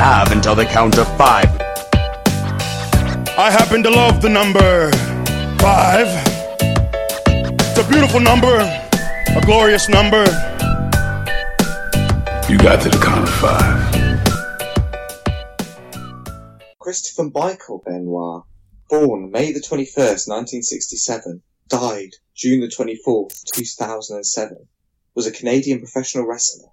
have until the count of five. I happen to love the number five. It's a beautiful number, a glorious number. You got to the count of five. Christopher Michael Benoit, born May the 21st, 1967, died June the 24th, 2007, was a Canadian professional wrestler.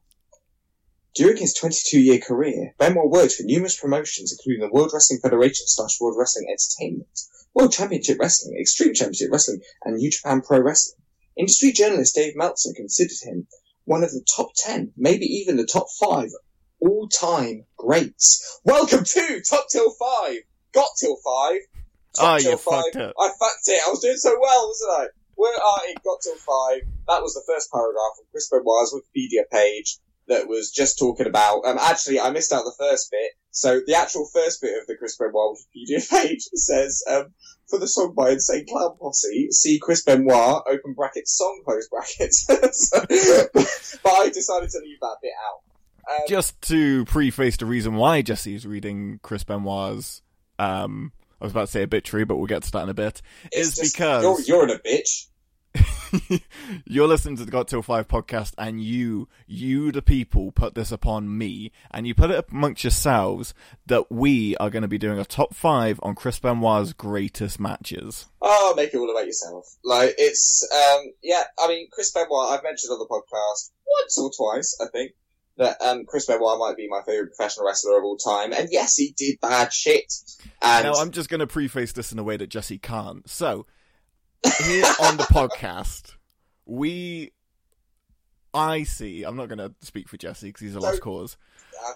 During his 22-year career, Benoit worked for numerous promotions including the World Wrestling Federation slash World Wrestling Entertainment, World Championship Wrestling, Extreme Championship Wrestling, and New Japan Pro Wrestling. Industry journalist Dave Meltzer considered him one of the top 10, maybe even the top 5 all-time greats. Welcome to Top Till 5! Got Till 5! Top Oh, Till you 5. fucked up. I fucked it. I was doing so well, wasn't I? Where are it? Got Till 5. That was the first paragraph of Chris Benoit's Wikipedia page that was just talking about, um, actually, I missed out the first bit. So the actual first bit of the Chris Benoit Wikipedia page says, um, for the song by Insane Clown Posse, see Chris Benoit, open brackets, song close brackets. So- but I decided to leave that bit out. Um, Just to preface the reason why Jesse's reading Chris Benoit's, um, I was about to say obituary, but we'll get to that in a bit, is just- because You're, you're in a bitch. you're listening to the Got Till 5 podcast and you, you the people put this upon me and you put it amongst yourselves that we are going to be doing a top 5 on Chris Benoit's greatest matches. Oh, make it all about yourself. Like, it's, um, yeah, I mean, Chris Benoit, I've mentioned on the podcast once or twice, I think, that, um, Chris Benoit might be my favourite professional wrestler of all time. And yes, he did bad shit. And, Now, I'm just going to preface this in a way that Jesse can't. So, here on the podcast, we. I see. I'm not going to speak for Jesse because he's a lost cause.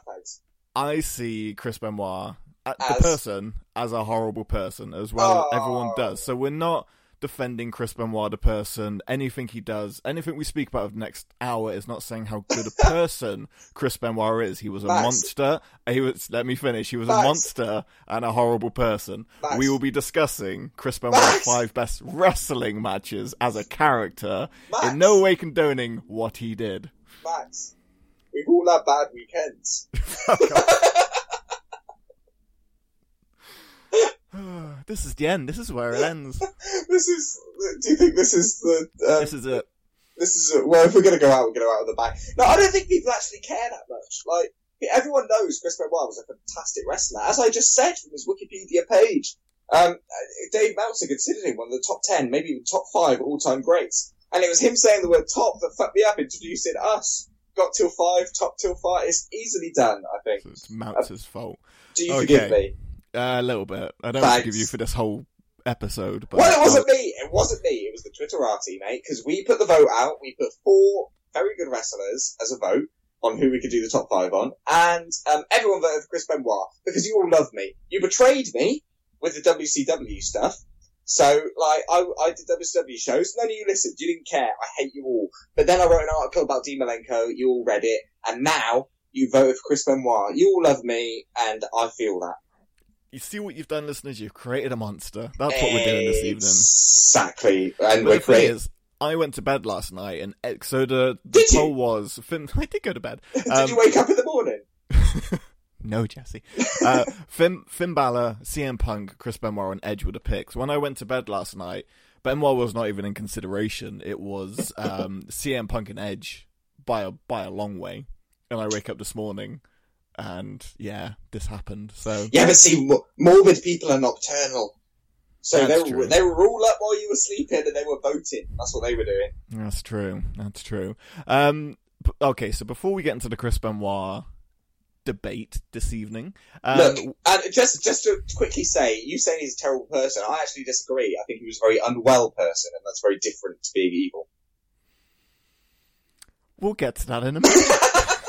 Thanks. I see Chris Benoit, uh, the person, as a horrible person, as well. Oh. Everyone does. So we're not defending Chris Benoit, the person. Anything he does, anything we speak about of the next hour is not saying how good a person Chris Benoit is. He was a Max. monster. He was. Let me finish. He was a monster and a horrible person. Max. We will be discussing Chris Benoit's Max. five best wrestling matches as a character, Max. in no way condoning what he did. Max, we've all had bad weekends. Oh, this is the end. This is where it ends. this is, do you think this is the, um, This is it. this is well, if we're gonna go out, we're gonna go out of the back. No, I don't think people actually care that much. Like everyone knows Chris Benoit was a fantastic wrestler, as I just said from his Wikipedia page. Um, Dave Meltzer considered him one of the top ten, maybe even top five all-time greats, and it was him saying the word "top" that fucked me up, introducing us. Got till five, top till five. It's easily done, I think. So it's Mount's fault. Do you Okay. forgive me? Uh, a little bit. I don't Thanks. forgive you for this whole episode. But Well, it wasn't me. It wasn't me. It was the Twitterati, mate. Because we put the vote out. We put four very good wrestlers as a vote on who we could do the top five on, and um, everyone voted for Chris Benoit because you all love me. You betrayed me with the WCW stuff. So, like, I, I did WCW shows. None of you listened. You didn't care. I hate you all. But then I wrote an article about Dean Malenko. You all read it, and now you voted for Chris Benoit. You all love me, and I feel that. You see what you've done, listeners? You've created a monster. That's what we're doing this evening. Exactly. And we're the thing creating. is, I went to bed last night, and so the, the Did you? poll was. Finn, I did go to bed. Did Um, you wake up in the morning? No, Jesse. Uh, Finn, Finn Balor, CM Punk, Chris Benoit, and Edge were the picks. When I went to bed last night, Benoit was not even in consideration. It was um, CM Punk and Edge by a by a long way. And I wake up this morning, and yeah, this happened. So Yeah, but see, morbid people are nocturnal. So That's they true. were, they were all up while you were sleeping and they were voting. That's what they were doing. That's true. That's true. Um, okay, so before we get into the Chris Benoit debate this evening, um, Look, and just just to quickly say, you saying he's a terrible person, I actually disagree. I think he was a very unwell person, and that's very different to being evil. we'll get to that in a minute.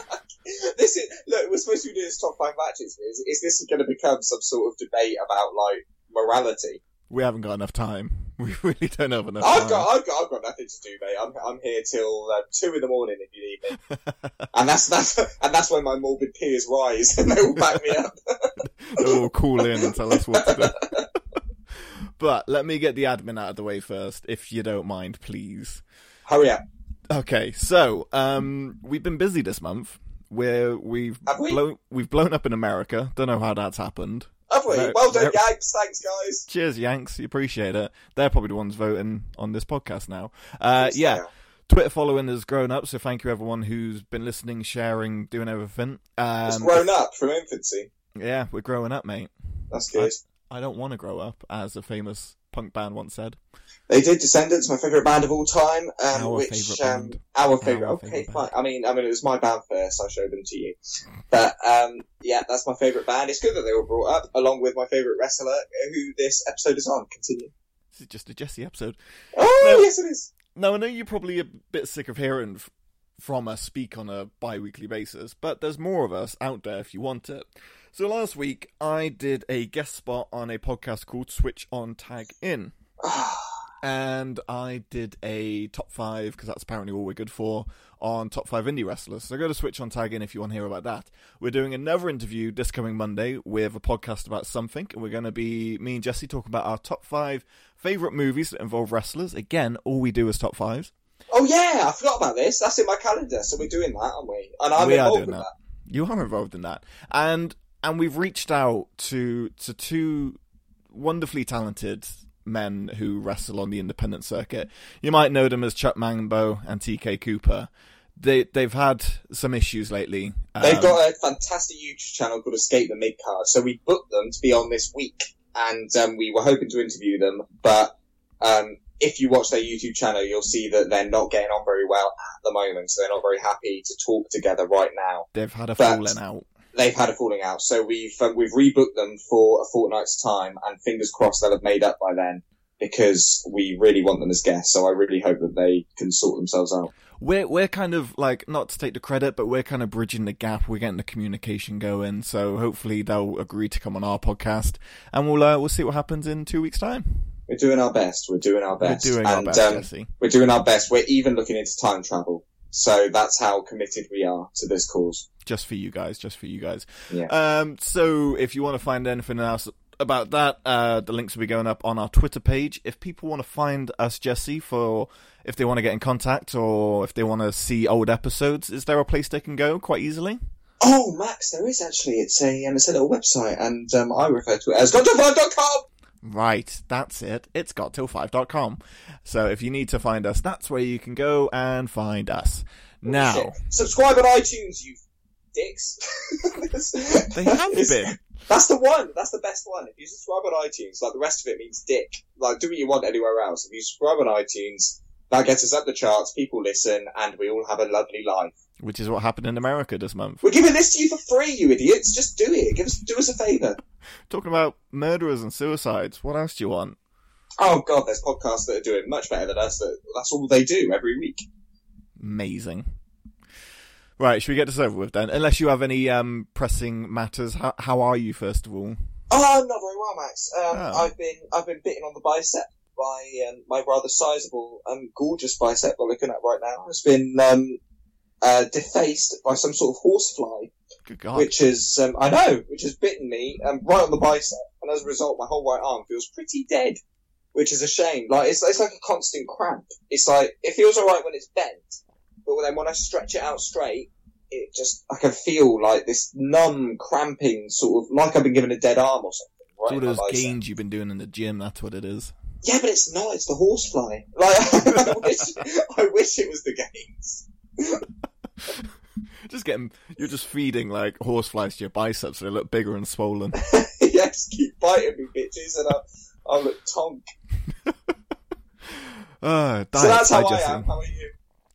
this is look. We're supposed to be doing this top five matches. Is, is this going to become some sort of debate about like morality? we haven't got enough time. We really don't have enough I've time. got, I've got, I've got nothing to do, mate. I'm, I'm here till uh, two in the morning if you need me, and that's that's and that's when my morbid peers rise and they will back me up. They'll all call in and tell us what to do. but let me get the admin out of the way first, if you don't mind, please. Hurry up. Okay, so um, we've been busy this month. We're we've we? blown we've blown up in America. Don't know how that's happened. Have we? No, well done, no. Yanks. Thanks, guys. Cheers, Yanks. You appreciate it. They're probably the ones voting on this podcast now. Uh, yeah. Twitter following has grown up, so thank you everyone who's been listening, sharing, doing everything. It's Um, grown up from infancy. yeah, we're growing up, mate. That's good. I don't want to grow up, as a famous punk band once said. They did Descendents, my favourite band of all time. Um, Our which favourite um, band. our favourite. Our okay, favourite fine. band. I mean, I mean, it was my band first. I showed them to you, but um, yeah, that's my favourite band. It's good that they were brought up along with my favourite wrestler, who this episode is on. Continue. This is just a Jesse episode. Oh No. yes, it is. Now, I know you're probably a bit sick of hearing from us speak on a bi weekly basis, but there's more of us out there if you want it. So last week, I did a guest spot on a podcast called Switch On Tag In. And I did a top five, because that's apparently all we're good for, on top five indie wrestlers. So go to Switch On Tag In if you want to hear about that. We're doing another interview this coming Monday with a podcast about something. And we're going to be, me and Jesse, talking about our top five favourite movies that involve wrestlers. Again, all we do is top fives. Oh yeah, I forgot about this. That's in my calendar, so we're doing that, aren't we? And I'm we involved in that. that. You are involved in that, and and we've reached out to to two wonderfully talented men who wrestle on the independent circuit. You might know them as Chuck Mambo and TK Cooper. They they've had some issues lately. They've Um, got a fantastic YouTube channel called Escape the Mid Card, so we booked them to be on this week, and um, we were hoping to interview them, but um, if you watch their YouTube channel, you'll see that they're not getting on very well at the moment, so they're not very happy to talk together right now. they've had a but- falling out. They've had a falling out, so we've um, we've rebooked them for a fortnight's time, and fingers crossed they'll have made up by then. Because we really want them as guests, so I really hope that they can sort themselves out. We're we're kind of like not to take the credit, but we're kind of bridging the gap. We're getting the communication going, so hopefully they'll agree to come on our podcast, and we'll uh, we'll see what happens in two weeks' time. We're doing our best. We're doing our best. We're doing our and, best, um. We're doing our best. We're even looking into time travel. So that's how committed we are to this cause. just for you guys, just for you guys. Yeah. Um, so if you want to find anything else about that, uh, the links will be going up on our Twitter page. If people want to find us, Jesse, for if they want to get in contact or if they want to see old episodes, is there a place they can go quite easily? Oh, Max, there is actually. It's a um, it's a little website, and um, I refer to it as gotofund.com. Right, that's it. It's got5.com. So if you need to find us, that's where you can go and find us. Now, subscribe on iTunes, you dicks. they have been. That's the one. That's the best one. If you subscribe on iTunes, like the rest of it means dick. Like do what you want anywhere else. If you subscribe on iTunes, that gets us up the charts. People listen, and we all have a lovely life. Which is what happened in America this month. We're giving this to you for free, you idiots. Just do it. Give us, do us a favour. Talking about murderers and suicides. What else do you want? Oh god, there's podcasts that are doing much better than us. That that's all they do every week. Amazing. Right, should we get this over with then? Unless you have any um, pressing matters, how, how are you first of all? Oh, I'm not very well, Max. Um, Oh. I've been I've been bitten on the bicep by um, my rather sizable and gorgeous bicep that I'm looking at right now. Has been um, uh, defaced by some sort of horsefly, Good God. which is um, I know, which has bitten me um, right on the bicep, and as a result, my whole right arm feels pretty dead, which is a shame. Like it's it's like a constant cramp. It's like it feels alright when it's bent, but then when I stretch it out straight, it just I can feel like this numb, cramping sort of like I've been given a dead arm or something. Right It's all those gains you've been doing in the gym, that's what it is. Yeah, but it's not. It's the horsefly. Like I wish, I wish it was the games. Just getting, you're just feeding like horseflies to your biceps so they look bigger and swollen. yes, keep biting me, bitches, and I'll, I'll look tonk. Uh, so that's how I am. How are you?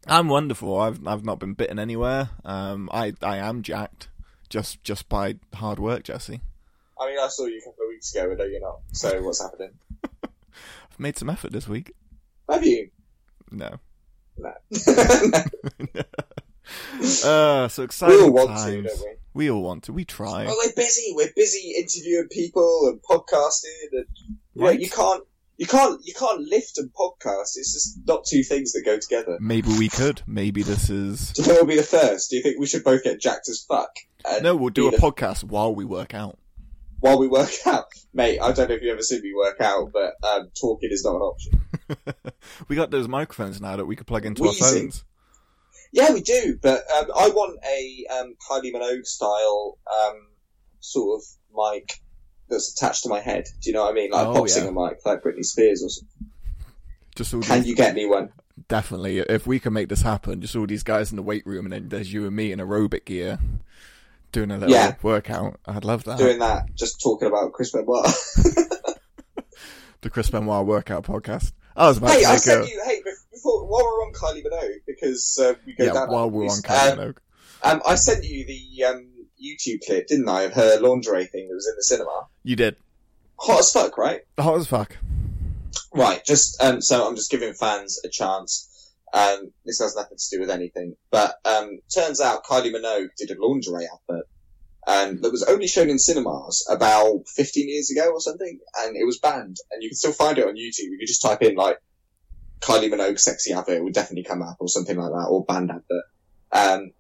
I'm wonderful. I've I've not been bitten anywhere. Um, I I am jacked just just by hard work, Jesse. I mean, I saw you a couple of weeks ago, but no, you're not. So what's happening? I've made some effort this week. Have you? No. No. Uh, so excited. we all want to, don't we? We all want to. We try. Well, we're busy. We're busy interviewing people and podcasting, and you, know, Right. you can't, you can't, you can't lift and podcast. It's just not two things that go together. Maybe we could. Maybe this is. Do you think we'll be the first? Do you think we should both get jacked as fuck? No, we'll do a the- podcast while we work out. While we work out. Mate, I don't know if you've ever seen me work out, but um, talking is not an option. we got those microphones now that we could plug into our phones. Yeah, we do, but um, I want a um, Kylie Minogue style um, sort of mic that's attached to my head. Do you know what I mean? Like Oh, a pop yeah. singer mic, like Britney Spears or something. Just all Can these, you get me one? definitely. If we can make this happen, just all these guys in the weight room, and then there's you and me in aerobic gear doing a little Yeah. workout. I'd love that. Doing that, just talking about Chris Benoit. the Chris Benoit workout podcast. I was about hey, to I sent a you. Hey, before while we're on Kylie Minogue, because uh, we go yeah. down. While we're on Kylie um, Minogue. Um, I sent you the um, YouTube clip, didn't I, of her lingerie thing that was in the cinema. You did Hot as fuck, right? hot as fuck. Right. Just um, so I'm just giving fans a chance. Um, this has nothing to do with anything, but um, turns out Kylie Minogue did a lingerie advert, um, that was only shown in cinemas about 15 years ago or something, and it was banned. And you can still find it on YouTube. You can just type in like Kylie Minogue sexy advert, it would definitely come up, or something like that, or banned advert. Um,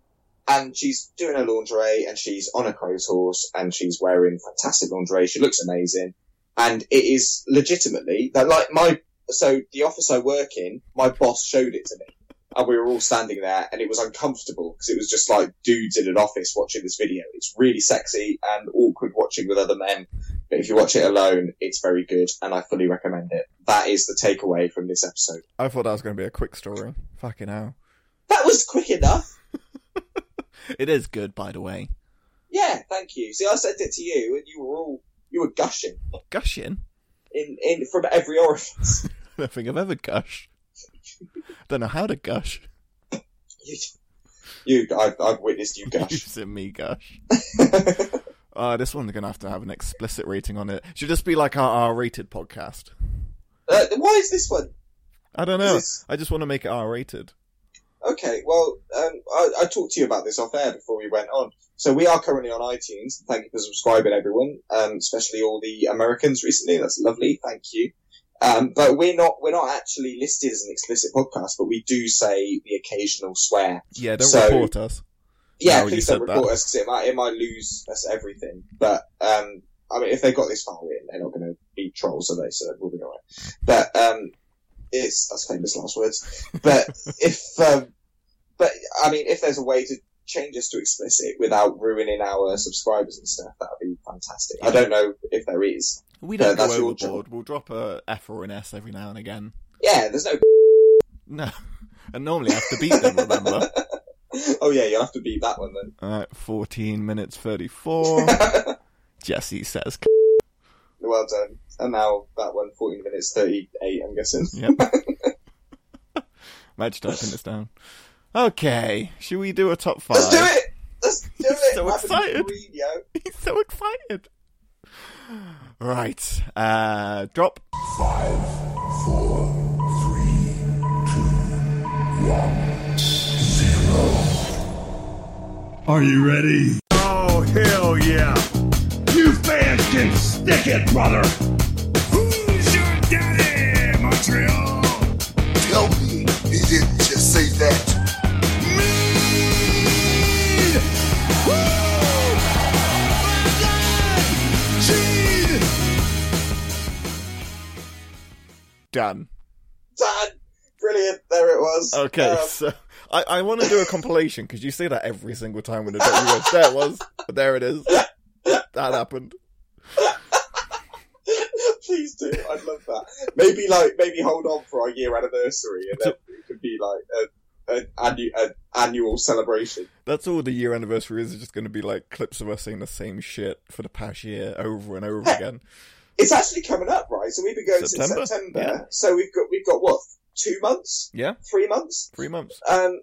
and she's doing her lingerie, and she's on a crow's horse, and she's wearing fantastic lingerie. She looks amazing, and it is legitimately that like my so the office I work in, my boss showed it to me. And we were all standing there and it was uncomfortable because it was just like dudes in an office watching this video. It's really sexy and awkward watching with other men. But if you watch it alone, it's very good and I fully recommend it. That is the takeaway from this episode. I thought that was going to be a quick story. Fucking hell. That was quick enough. It is good, by the way. Yeah, thank you. See, I sent it to you and you were all, you were gushing Gushing. in, in, from every orifice. I don't think I've ever gushed. don't know how to gush. You, you I've, I've witnessed you You've gush. seen me gush. Uh, this one's gonna have to have an explicit rating on it. Should this be like our R-rated podcast? uh, why is this one? I don't know. This- I just want to make it R-rated. Okay, well, um, I, I talked to you about this off air before we went on. So we are currently on iTunes. Thank you for subscribing, everyone, um, especially all the Americans recently. That's lovely. Thank you. Um, but we're not we're not actually listed as an explicit podcast, but we do say the occasional swear. Yeah, don't So- report us. Yeah, No, please said don't that. report us because it might it might lose us everything. But um, I mean, if they got this far in, they're not going to be trolls, are they? So we'll be alright. But um, it's that's famous last words. But if um, but I mean, if there's a way to change us to explicit without ruining our subscribers and stuff, that would be fantastic. I don't know if there is. We don't go overboard. We'll drop a F or an S every now and again. Yeah, there's no. No, and normally I have to beat them. Remember? oh yeah, you'll have to beat that one then. Alright, fourteen minutes thirty-four. Jesse says, well done. And now that one, 14 minutes 38, I'm guessing. "Yep." Imagine typing this down. Okay, should we do a top 5 Let's do it! Let's do it! so excited. He's so excited. Right, uh, drop. Five, four, three, two, one, zero. Are you ready? Oh, hell yeah. You fans can stick it, brother. Who's your daddy, Montreal? Tell me he didn't just say that. Done. Done! Brilliant, there it was. Okay, Um, so I, I want to do a compilation because you say that every single time when the W. There it was. But there it is. That happened. Please do, I'd love that. Maybe like, maybe hold on for our year anniversary and then it could be like a, an annu- an annual celebration. That's all the year anniversary is. It's just going to be like clips of us saying the same shit for the past year over and over again. It's actually coming up, right? So we've been going September? since September. Yeah. So we've got, we've got what? Two months? Yeah, Three months? three months. Um,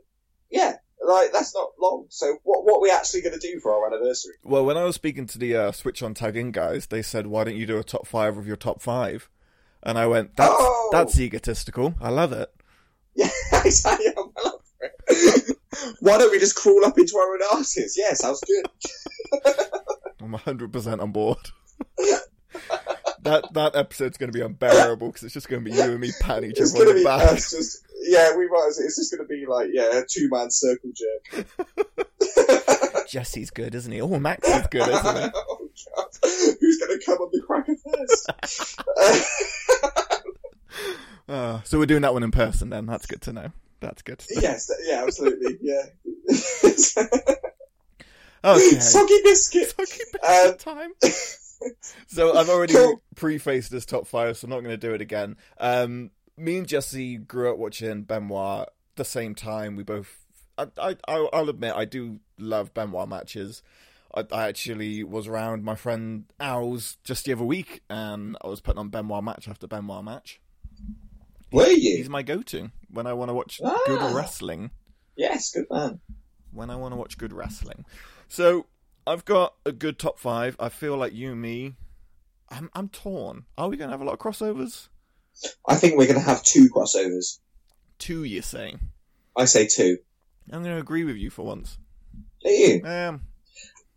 yeah, like that's not long. So what what are we actually going to do for our anniversary? Well, when I was speaking to the uh, Switch on Tag In guys, they said, "Why don't you do a top five of your top five? And I went, "That's Oh! that's egotistical. I love it." Yeah, exactly. Up for it. Why don't we just crawl up into our own asses? Yeah, sounds good. I'm 100 percent on board. That that episode's going to be unbearable because it's just going to be you and me patting each other on the back. us just. Yeah, we might. It's just going to be like yeah, a two man circle jerk. Jesse's good, isn't he? Oh, Max is good, isn't he? oh god, who's going to come on the cracker first? Uh, Uh, so we're doing that one in person then. That's good to know. That's good. Yes, yeah, absolutely, yeah. Okay. Soggy biscuit. Soggy Um, biscuit time. So I've already Cool. prefaced this top five, so I'm not going to do it again. Um, me and Jesse grew up watching Benoit the same time. We both, I, I, I- I'll admit, I do love Benoit matches. I, I actually was around my friend Owls just the other week, and I was putting on Benoit match after Benoit match. Were He's you? He's my go-to when I want to watch Ah. good wrestling. Yes, good man. when I want to watch good wrestling. So I've got a good top five. I feel like you and me, I'm I'm torn. Are we going to have a lot of crossovers? I think we're going to have two crossovers. Two, you're saying? I say two. I'm going to agree with you for once. Are you? Um,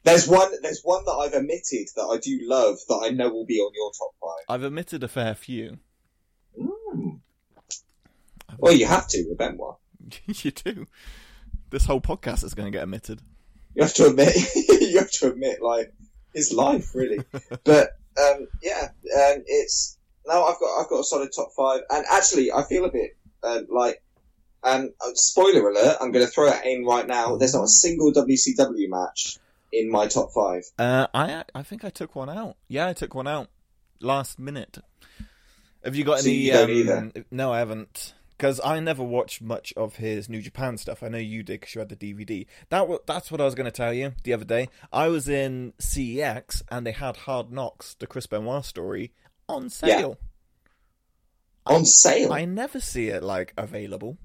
There's one. There's one that I've omitted that I do love that I know will be on your top five. I've omitted a fair few. Mm. Well, you have to with Benoit. you do. This whole podcast is going to get omitted. You have to admit. you have to admit, like his life, really. but um, yeah, um, it's now I've got I've got a solid top five, and actually, I feel a bit uh, like. Um, spoiler alert! I'm going to throw it in right now. There's not a single WCW match in my top five. Uh, I I think I took one out. Yeah, I took one out last minute. Have you got So any? you um. No, I haven't. Because I never watched much of his New Japan stuff. I know you did because you had the DVD. That wa- that's what I was going to tell you the other day. I was in CEX and they had Hard Knocks, the Chris Benoit story, on sale. On sale. I never see it like available.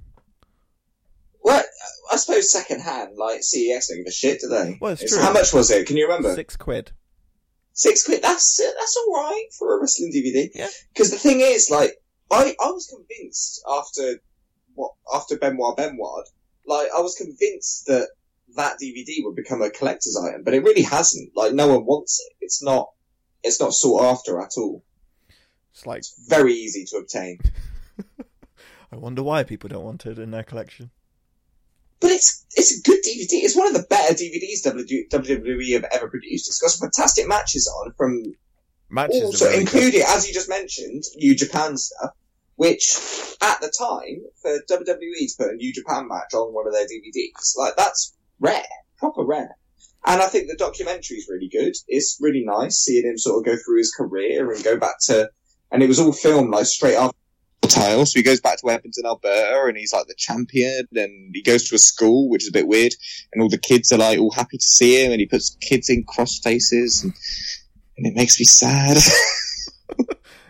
Well, I suppose second hand, like CEX don't give a shit, do they? Well, it's It's- true. How much was it? Can you remember? Six quid. Six quid. That's that's all right for a wrestling DVD. Yeah. Because the thing is, like, I I was convinced after what after Benoit Benoit, like I was convinced that that DVD would become a collector's item, but it really hasn't. Like, no one wants it. It's not. It's not sought after at all. It's like it's Very easy to obtain. I wonder why people don't want it in their collection. But it's it's a good DVD. It's one of the better DVDs WWE have ever produced. It's got some fantastic matches on from Matches also good. including, as you just mentioned, New Japan stuff, which at the time for WWE to put a New Japan match on one of their DVDs, like that's rare, proper rare. And I think the documentary is really good. It's really nice seeing him sort of go through his career and go back to, and it was all filmed like straight after. Tile, so he goes back to Edmonton, Alberta, and he's like the champion, and he goes to a school, which is a bit weird, and all the kids are like all happy to see him, and he puts kids in cross faces, and, and it makes me sad.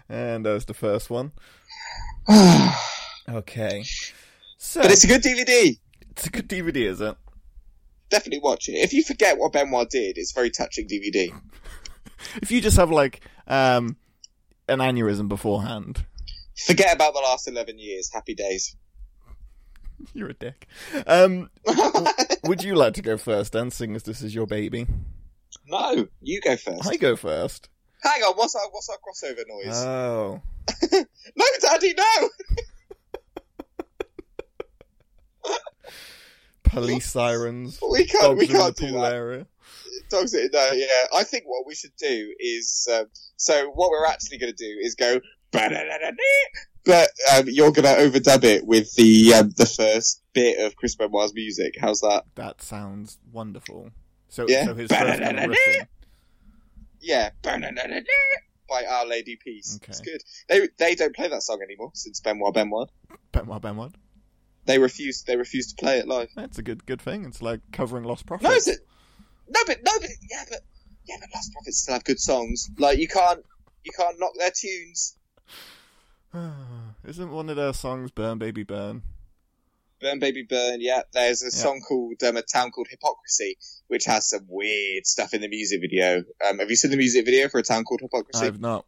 And there's the first one. Okay. So but it's a good DVD. it's a good DVD, is it? Definitely watch it. If you forget what Benoit did, it's a very touching DVD. If you just have like um an aneurysm beforehand, Forget about the last 11 years. Happy days. you're a dick. Um, would you like to go first, then, seeing as this is your baby? No, you go first. I go first. Hang on, what's our, what's our crossover noise? Oh, no, Daddy, no! police sirens. We can't, we can't do that. area. Dogs, in- no, yeah. I think what we should do is, um, so what we're actually going to do is go, but um, you're going to overdub it with the um, the first bit of Chris Benoit's music. How's that? That sounds wonderful. So, Yeah. so his first. Yeah, by Our Lady Peace. Okay. It's good. They they don't play that song anymore since Benoit Benoit. Benoit, Benoit. They refuse they refuse to play it live. That's a good good thing. It's like covering lost No, is it? No, but no, but yeah, but yeah, but Lost Prophets still have good songs. Like you can't you can't knock their tunes. Isn't one of their songs "Burn Baby Burn"? Burn Baby Burn, yeah. There's a Yeah. song called um, A Town Called Hypocrisy, which has some weird stuff in the music video. Um, have you seen the music video for A Town Called Hypocrisy? I've not.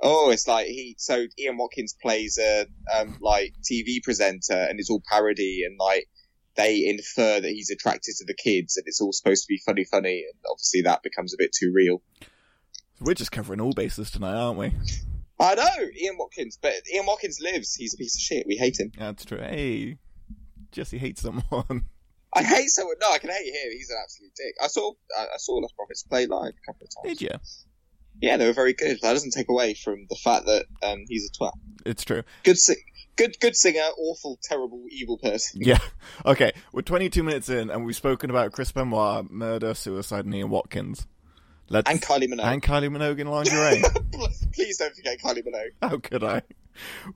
Oh, it's like he. So Ian Watkins plays a um, like TV presenter, and it's all parody, and like they infer that he's attracted to the kids, and it's all supposed to be funny, funny, and obviously that becomes a bit too real. We're just covering all bases tonight, aren't we? I know Ian Watkins, but Ian Watkins lives. He's a piece of shit. We hate him. That's true. Hey, Jesse hates someone. I hate someone. No, I can hate him. He's an absolute dick. I saw I saw Lost Prophets play live a couple of times. Did you? Yeah, they were very good. That doesn't take away from the fact that um, he's a twat. It's true. Good, si- Good, good singer, awful, terrible, evil person. Yeah. Okay, we're 22 minutes in, and we've spoken about Chris Benoit, murder, suicide, and Ian Watkins. Let's... And Kylie Minogue. And Kylie Minogue in lingerie. Please don't forget Kylie Minogue. How could I?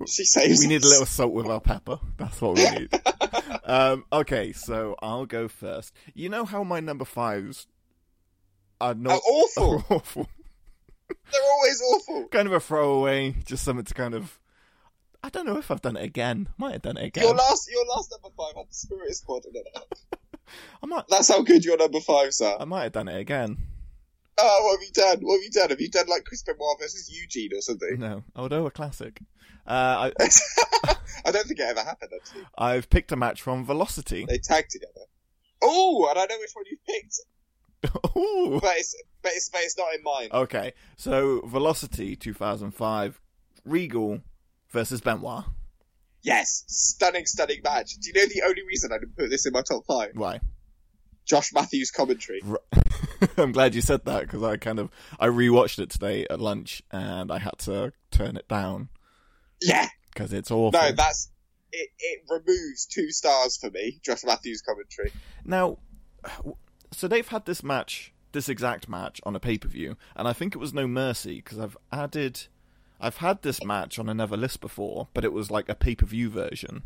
She saves. We need a little salt with our pepper. That's what we need. Um, okay, so I'll go first. You know how my number fives are not Are awful. are awful. They're always awful. kind of a throwaway, just something to kind of. I don't know if I've done it again. Might have done it again. Your last, your last number five had the Spirit Squad in it. I might. That's how good your number fives are. I might have done it again. Oh, what have you done? What have you done? Have you done like Chris Benoit versus Eugene or something? No, although a classic. Uh, I, I don't think it ever happened actually. I've picked a match from Velocity. They tagged together. Oh, and I know which one you picked, Ooh. but it's but it's but it's not in mine. Okay, so Velocity 2005, Regal versus Benoit. Yes, stunning, stunning match. Do you know the only reason I didn't put this in my top five? Why? Josh Matthews commentary. I'm glad you said that because I kind of I rewatched it today at lunch and I had to turn it down Yeah, because it's awful. no, that's it. It removes two stars for me. Josh Matthews commentary. Now, so they've had this match, this exact match, on a pay per view, and I think it was No Mercy because I've added, I've had this match on another list before, but it was like a pay per view version.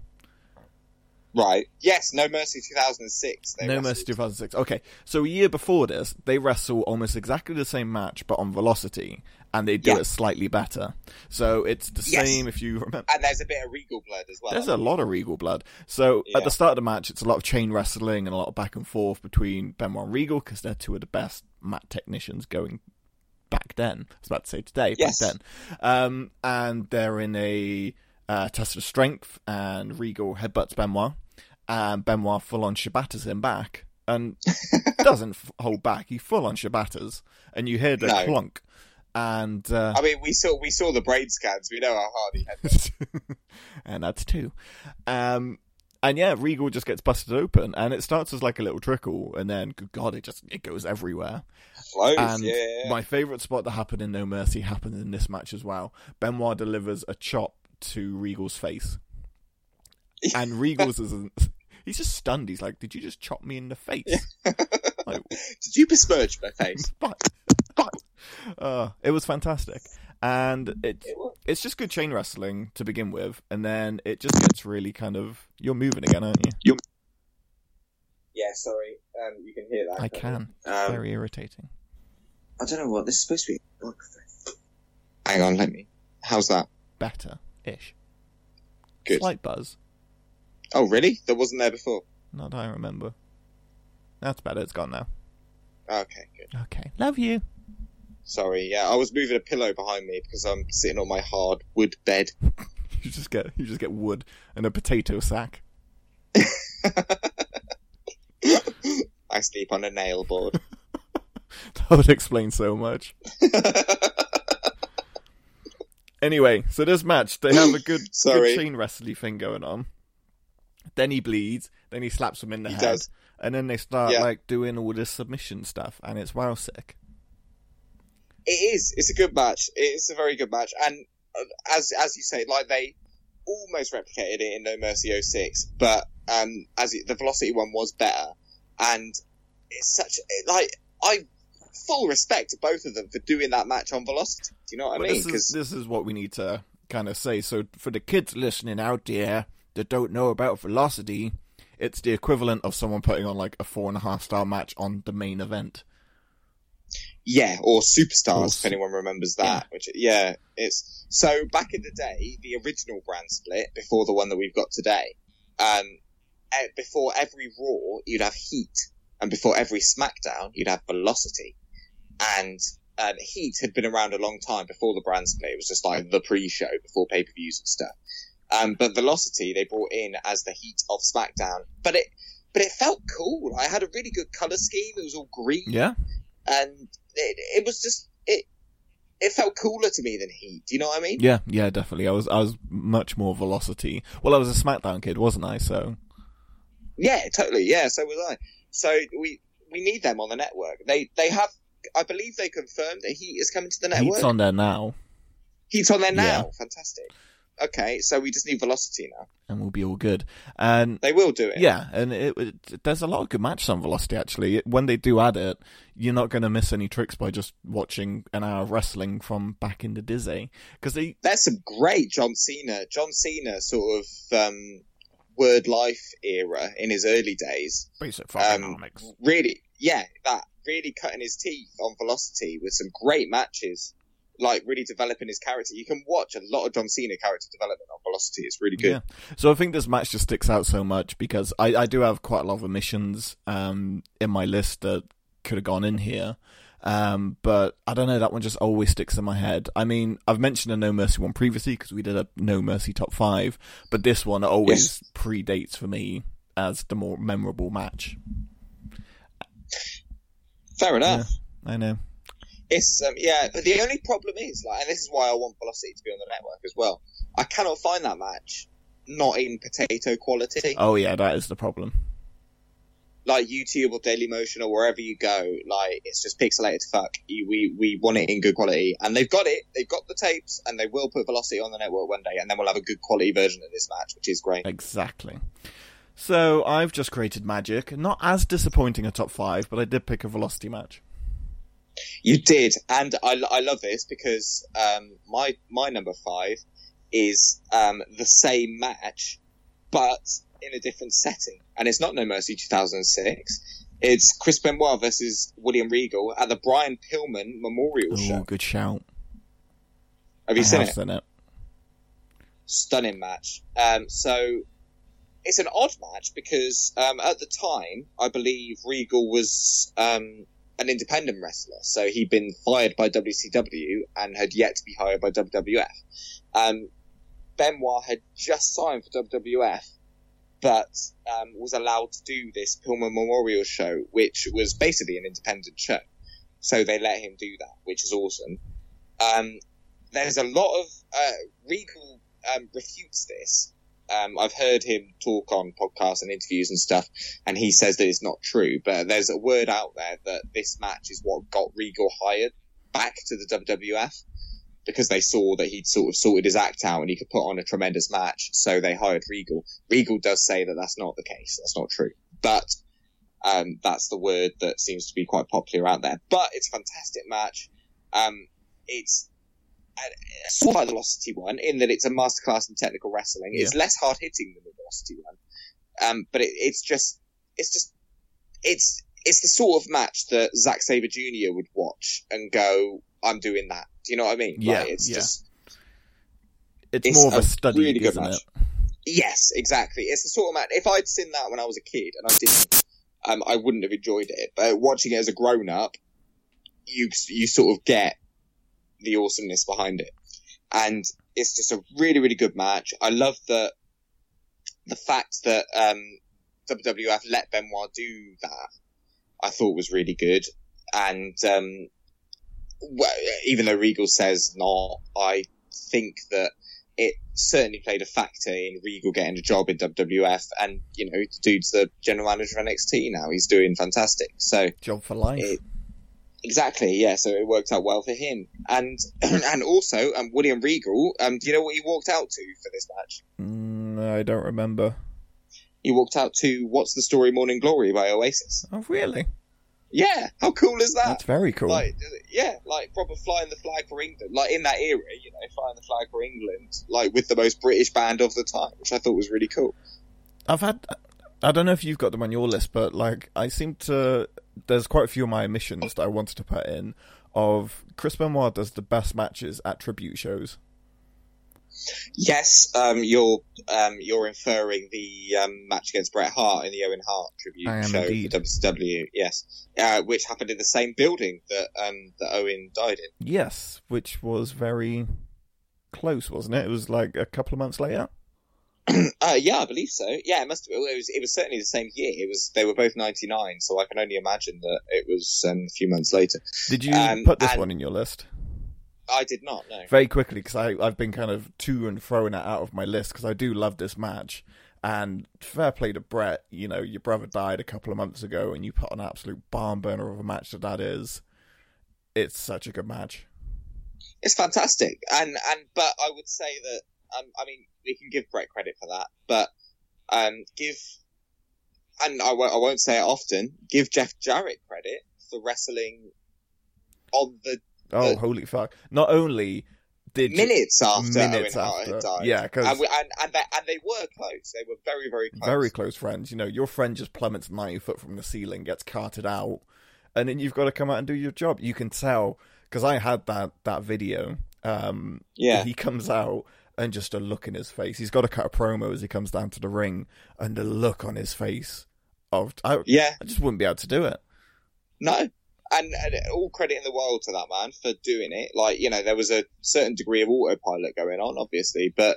Right. Yes. No Mercy 2006. They no wrestled. Mercy 2006. Okay, so a year before this, they wrestle almost exactly the same match, but on Velocity, and they do Yeah. it slightly better. So it's the Yes. same if you remember. And there's a bit of regal blood as well. There's a lot of Regal blood. So Yeah. at the start of the match, it's a lot of chain wrestling and a lot of back and forth between Benoit and Regal because they're two of the best mat technicians going back then. I was about to say today, Yes. back then. Um, and they're in a uh, test of strength, and Regal headbutts Benoit, and Benoit full on shabatas him back. And doesn't f- hold back. He full on shabatas, and you hear the No. clunk. And uh, I mean, we saw we saw the brain scans. We know how hard he had. and that's two. Um, and yeah, Regal just gets busted open, and it starts as like a little trickle, and then good God, it just it goes everywhere. Close. And yeah, my favorite spot that happened in No Mercy happened in this match as well. Benoit delivers a chop to Regal's face, and Regal's isn't. He's just stunned. He's like, "Did you just chop me in the face?" like, Did you besmirch my face? but, but, uh, it was fantastic, and it It it's just good chain wrestling to begin with, and then it just gets really kind of you're moving again, aren't you? You're... Yeah, sorry. Um, you can hear that. I can't Um, Very irritating. I don't know what this is supposed to be. Hang on, let me. How's that? Better ish. Good. Slight buzz. Oh, really? That wasn't there before. Not that I remember. That's better. It's gone now. Okay, good. Okay. Love you. Sorry. Yeah, I was moving a pillow behind me because I'm sitting on my hard wood bed. You just get you just get wood and a potato sack. I sleep on a nail board. That would explain so much. Anyway, so this match, they have a good, Sorry. good chain wrestling thing going on. Then he bleeds, then he slaps him in the He head, does. and then they start Yeah. like doing all this submission stuff, and it's wow sick. It is. It's a good match. It's a very good match, and uh, as as you say, like they almost replicated it in No Mercy 06, but um, as it, the Velocity one was better, and it's such like I full respect to both of them for doing that match on Velocity. Do you know what But I mean? this is this is what we need to kind of say. So for the kids listening out there that don't know about Velocity, it's the equivalent of someone putting on like a four and a half star match on the main event. Yeah, or superstars, if anyone remembers that. Which, yeah, it's so back in the day, the original brand split before the one that we've got today. Um, before every Raw, you'd have Heat, and before every SmackDown, you'd have Velocity. And um, Heat had been around a long time before the brand split. It was just like the pre-show before pay-per-views and stuff. Um, but Velocity they brought in as the Heat of SmackDown, but it but it felt cool. I had a really good color scheme. It was all green Yeah, and it, it was just it it felt cooler to me than Heat. Do you know what I mean? yeah, yeah, definitely. I was I was much more Velocity. Well, I was a SmackDown kid, wasn't I? So Yeah, totally. Yeah, so was I. So we we need them on the network. They they have. I believe they confirmed that Heat is coming to the network. Heat's on there now. Heat's on there now. Yeah. Fantastic. Okay, so we just need velocity now. and we'll be all good. And They will do it. yeah, and it, it, there's a lot of good matches on Velocity actually. When they do add it, you're not going to miss any tricks by just watching an hour of wrestling from back in the Dizzy because they There's some great John Cena, John Cena sort of um, word life era in his early days. basic Um, fucking really, yeah, that really cutting his teeth on Velocity with some great matches. Like really developing his character. You can watch a lot of John Cena character development on Velocity. It's really good. Yeah. So I think this match just sticks out so much because I, I do have quite a lot of omissions um, in my list that could have gone in here. Um, but I don't know, that one just always sticks in my head. I mean, I've mentioned a No Mercy one previously because we did a No Mercy top five, but this one always predates for me as the more memorable match. Fair enough. I know. It's um, yeah. But the only problem is like, and this is why I want Velocity to be on the network as well. I cannot find that match not in potato quality. Oh yeah, that is the problem. Like YouTube or Daily Motion or wherever you go, like it's just pixelated fuck. You, we we want it in good quality, and they've got it. They've got the tapes, and they will put Velocity on the network one day, and then we'll have a good quality version of this match, which is great. Exactly. So I've just created Magic. Not as disappointing a top five, but I did pick a Velocity match. You did, and I, I love this because um, my my number five is um, the same match, but in a different setting, and it's not No Mercy 2006. It's Chris Benoit versus William Regal at the Brian Pillman Memorial Oh, Show. good shout. Have you I seen have it? seen it. Stunning match. Um, so it's an odd match because um, at the time, I believe Regal was um, an independent wrestler, so he'd been fired by WCW and had yet to be hired by WWF. Um, Benoit had just signed for WWF, but um, was allowed to do this Pillman Memorial show, which was basically an independent show. So they let him do that, which is awesome. Um, there's a lot of uh, Regal um, refutes this. Um, I've heard him talk on podcasts and interviews and stuff, and he says that it's not true. But there's a word out there that this match is what got Regal hired back to the WWF because they saw that he'd sort of sorted his act out and he could put on a tremendous match. So they hired Regal. Regal does say that that's not the case. That's not true. But um, that's the word that seems to be quite popular out there. But it's a fantastic match. Um, it's sort of like the Velocity one in that it's a masterclass in technical wrestling. It's less hard hitting than the Velocity one, um, but it, it's just it's just it's it's the sort of match that Zack Sabre Jr. would watch and go, "I'm doing that." Do you know what I mean? Yeah, like, it's yeah. just It's, It's more of a a study, really good isn't match. it? Yes, exactly. It's the sort of match. If I'd seen that when I was a kid and I didn't, um, I wouldn't have enjoyed it. But watching it as a grown up, you you sort of get the awesomeness behind it, and it's just a really really good match. I love the the fact that um, WWF let Benoit do that. I thought was really good, and um, well, even though Regal says not, I think that it certainly played a factor in Regal getting a job in WWF, and you know, the dude's the general manager of NXT now. He's doing fantastic. So Job for life. it, exactly, yeah. So it worked out well for him, and and also, um, William Regal. Um, do you know what he walked out to for this match? Mm, I don't remember. He walked out to "What's the Story, Morning Glory" by Oasis. Oh, really? Yeah, how cool is that? That's very cool. Like, yeah, like proper flying the flag for England. Like in that era, you know, flying the flag for England, like with the most British band of the time, which I thought was really cool. I've had. I don't know if you've got them on your list, but like I seem to. There's quite a few of my omissions that I wanted to put in. Of Chris Benoit does the best matches at tribute shows. Yes, um, you're um, you're inferring the um, match against Bret Hart in the Owen Hart tribute show indeed. for WCW. Yes, uh, which happened in the same building that um, that Owen died in. Yes, which was very close, wasn't it? It was like a couple of months later. Uh, yeah, I believe so. Yeah, it must. Have, it was. It was certainly the same year. It was. They were both ninety nine, so I can only imagine that it was um, a few months later. Did you Um, put this and- one in your list? I did not know. very quickly because I've been kind of to and throwing it out of my list because I do love this match. And fair play to Bret, you know, your brother died a couple of months ago and you put an absolute barn burner of a match that that is. It's such a good match. It's fantastic, and and but I would say that Um, I mean, we can give Bret credit for that, but um, give, and I won't, say it often, give Jeff Jarrett credit for wrestling on the Oh, Uh, holy fuck! Not only did minutes after minutes Owen Hart after. had died. Yeah, 'cause- and, and, and, they, and they were close. They were very, very close. very close friends. You know, your friend just plummets ninety foot from the ceiling, gets carted out, and then you've got to come out and do your job. You can tell because I had that that video. Um, Yeah. he comes out and just a look in his face. He's got to cut a promo as he comes down to the ring, and the look on his face of I, Yeah, I just wouldn't be able to do it. no. And, and all credit in the world to that man for doing it. Like, you know, there was a certain degree of autopilot going on, obviously, but,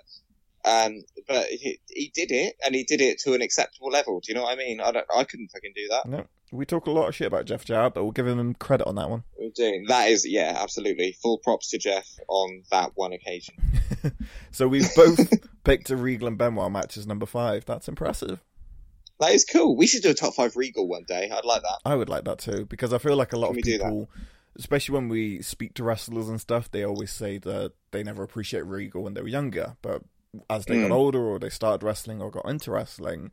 um, but he, he did it and he did it to an acceptable level. Do you know what I mean? I don't, I couldn't fucking do that. No, we talk a lot of shit about Jeff Jarrett, but we'll give him credit on that one. We're doing that is, yeah, absolutely. Full props to Jeff on that one occasion. So we've both picked a Regal and Benoit match as number five. That's impressive. That is cool. We should do a top five Regal one day. I'd like that. I would like that too because I feel like a lot Can of we do people, especially when we speak to wrestlers and stuff, they always say that they never appreciate Regal when they were younger, but as they Mm. got older or they started wrestling or got into wrestling,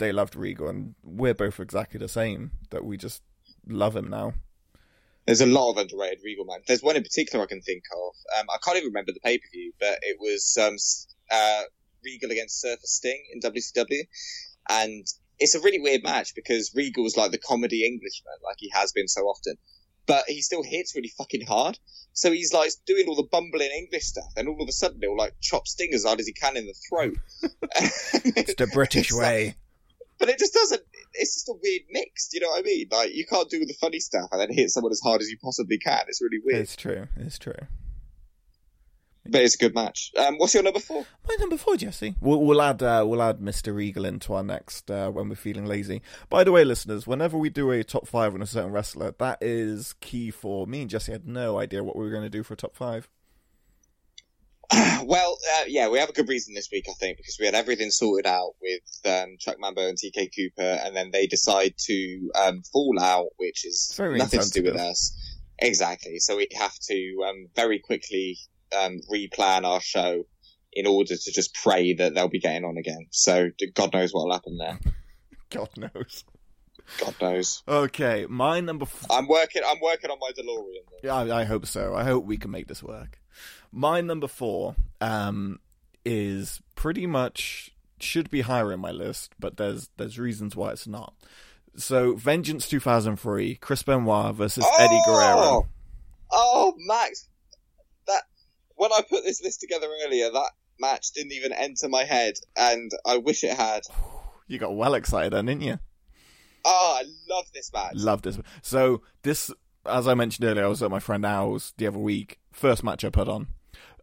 they loved Regal, and we're both exactly the same. That we just love him now. There's a lot of underrated Regal man. There's one in particular I can think of. Um, I can't even remember the pay per view, but it was um, uh, Regal against Surfer Sting in WCW, and it's a really weird match because Regal was like the comedy Englishman, like he has been so often, but he still hits really fucking hard. So he's like doing all the bumbling English stuff, and all of a sudden he'll like chop Sting as hard as he can in the throat. It's the British It's like- way. But it just doesn't. It's just a weird mix. Do you know what I mean? Like you can't do the funny stuff and then hit someone as hard as you possibly can. It's really weird. It's true. It's true. But it's a good match. Um, what's your number four? My number four, Jesse. We'll, we'll add uh, we'll add Mr. Regal into our next uh, when we're feeling lazy. By the way, listeners, whenever we do a top five on a certain wrestler, that is key for me and Jesse. Had no idea what we were going to do for a top five. well, uh, yeah, we have a good reason this week, I think, because we had everything sorted out with um, Chuck Mambo and TK Cooper, and then they decide to um, fall out, which is Very nothing to do with us. Exactly. So we have to um, very quickly um, replan our show in order to just pray that they'll be getting on again. So God knows what will happen there. God knows. God knows. Okay, my number. F- I'm working. I'm working on my DeLorean. Though. yeah, I, I hope so. I hope we can make this work. My number four um, is pretty much should be higher in my list, but there's there's reasons why it's not. So, Vengeance 2003, Chris Benoit versus Eddie Guerrero. Oh, Max, that when I put this list together earlier, that match didn't even enter my head, and I wish it had. You got well excited then, didn't you? Oh, I love this match. Love this. So this, as I mentioned earlier, I was at my friend Al's the other week. First match I put on.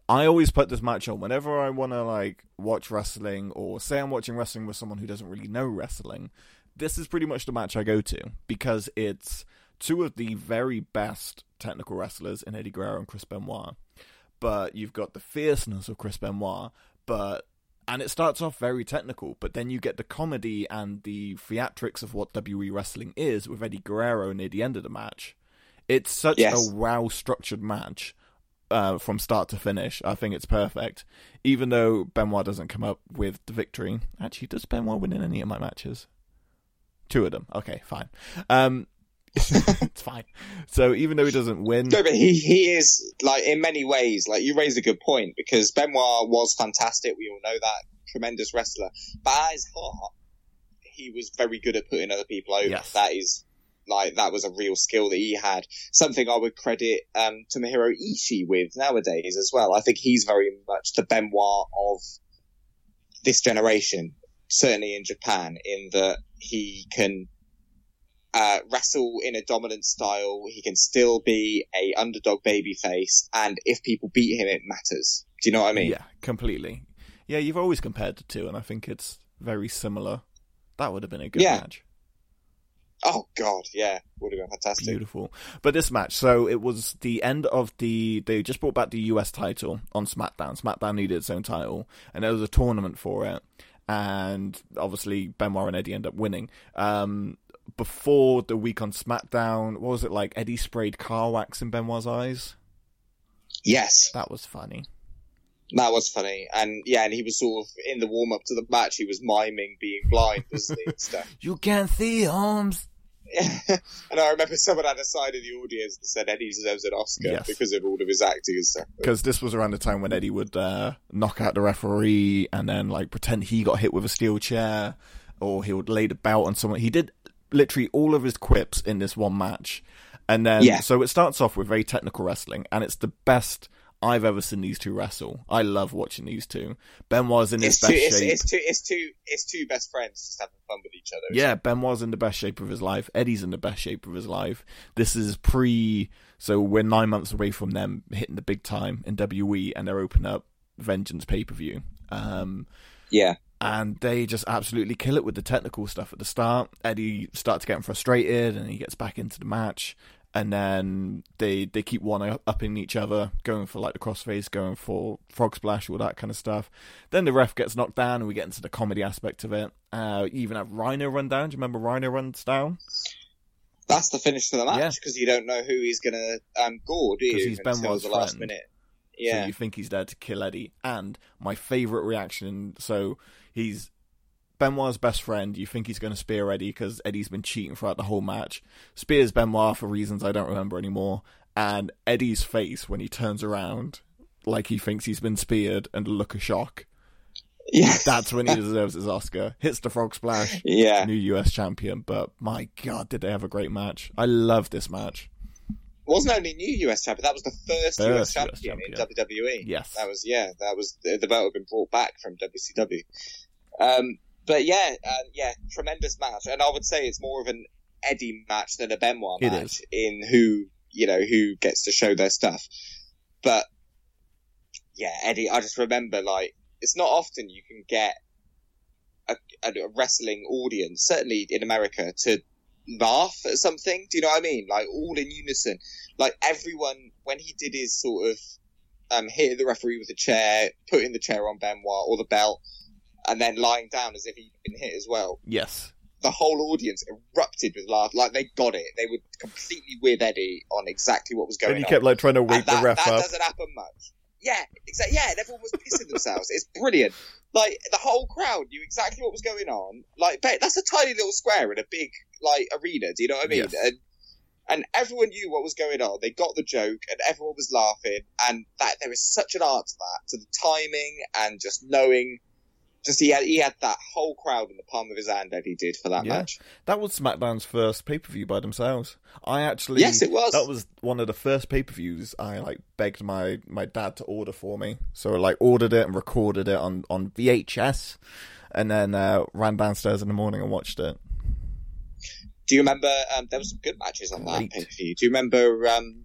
I always put this match on whenever I want to like watch wrestling or say I'm watching wrestling with someone who doesn't really know wrestling. This is pretty much the match I go to because it's two of the very best technical wrestlers in Eddie Guerrero and Chris Benoit. But you've got the fierceness of Chris Benoit, but and it starts off very technical, but then you get the comedy and the theatrics of what WWE wrestling is with Eddie Guerrero near the end of the match. It's such Yes. a well structured match uh, from start to finish. I think it's perfect. Even though Benoit doesn't come up with the victory. Actually, does Benoit win in any of my matches? Two of them. Okay, fine. Um, it's fine. So even though he doesn't win, No, but he he is like in many ways. Like you raised a good point because Benoit was fantastic. We all know that tremendous wrestler, but at his heart, he was very good at putting other people over. Yes. That is like that was a real skill that he had. Something I would credit um, Tomohiro Ishii with nowadays as well. I think he's very much the Benoit of this generation, certainly in Japan, in that he can uh, wrestle in a dominant style. He can still be a underdog baby face, and if people beat him, it matters. Do you know what I mean? yeah, completely. Yeah, you've always compared the two, and I think it's very similar. That would have been a good Yeah. match. Oh God, yeah, would have been fantastic. Beautiful. But this match, so it was the end of the. They just brought back the US title on SmackDown. SmackDown needed its own title, and there was a tournament for it. And obviously, Benoit and Eddie end up winning. Um, before the week on SmackDown, what was it like? Eddie sprayed car wax in Benoit's eyes. Yes, That was funny. That was funny, and yeah, and he was sort of in the warm up to the match. He was miming being blind, wasn't he? And stuff. You can't see Holmes. and I remember someone had a side in the audience that said Eddie deserves an Oscar Yes. because of all of his acting and stuff. Because this was around the time when Eddie would uh, knock out the referee and then like pretend he got hit with a steel chair, or he would lay the belt on someone. He did literally all of his quips in this one match, and then Yeah. so it starts off with very technical wrestling, and it's the best I've ever seen these two wrestle. I love watching these two. Benoit's in his It's best it's, shape. it's two, it's two, it's two best friends just having fun with each other. Yeah, Benoit's in the best shape of his life. Eddie's in the best shape of his life. This is pre, so we're nine months away from them hitting the big time in WE, and they're opening up Vengeance pay per view. Um, yeah, and they just absolutely kill it with the technical stuff at the start. Eddie starts getting frustrated, and he gets back into the match. And then they they keep one upping each other, going for like the crossface, going for frog splash, all that kind of stuff. Then the ref gets knocked down, and we get into the comedy aspect of it. Uh, you even have Rhino run down. Do you remember Rhino runs down? that's the finish to the match because you don't know who he's gonna um, gore, do you? he's until the last friend. minute. So Yeah, you think he's there to kill Eddie. And my favourite reaction, so he's Benoit's best friend. You think he's going to spear Eddie because Eddie's been cheating throughout the whole match. Spears Benoit for reasons I don't remember anymore. And Eddie's face when he turns around, like he thinks he's been speared, and a look of shock. yeah, That's when he deserves his Oscar. Hits the frog splash. yeah. New US champion. But my God, did they have a great match? I love this match. wasn't only new US champion. That was the first, First US US champion, in WWE. Yes. that was yeah. That was the, the belt had been brought back from WCW. Um, but yeah, uh, yeah, tremendous match, and I would say it's more of an Eddie match than a Benoit It match in who you know who gets to show their stuff. But yeah, Eddie, I just remember like it's not often you can get a, a, a wrestling audience, certainly in America, to laugh at something. Do you know what I mean? Like all in unison. Like everyone when he did his sort of um hit the referee with a chair, putting the chair on Benoit or the belt, and then lying down as if he'd been hit as well. Yes. The whole audience erupted with laughter. Like they got it. They were completely with Eddie on exactly what was going on. And he on. kept like trying to wake the that, ref that up. doesn't happen much. Yeah, exactly. Yeah, and everyone was pissing themselves. It's brilliant. Like the whole crowd knew exactly what was going on. Like that's a tiny little square in a big like arena. Do you know what I mean? Yes. And and everyone knew what was going on. They got the joke, and everyone was laughing. And that there is such an art to that, to the timing and just knowing. Just he had he had that whole crowd in the palm of his hand that he did for that Yeah. match. That was SmackDown's first pay per view by themselves. I actually Yes, it was. That was one of the first pay per views I like begged my my dad to order for me. So I, like ordered it and recorded it on on VHS, and then uh, ran downstairs in the morning and watched it. Do you remember? Um, there were some good matches on that pay per view. Do you remember um,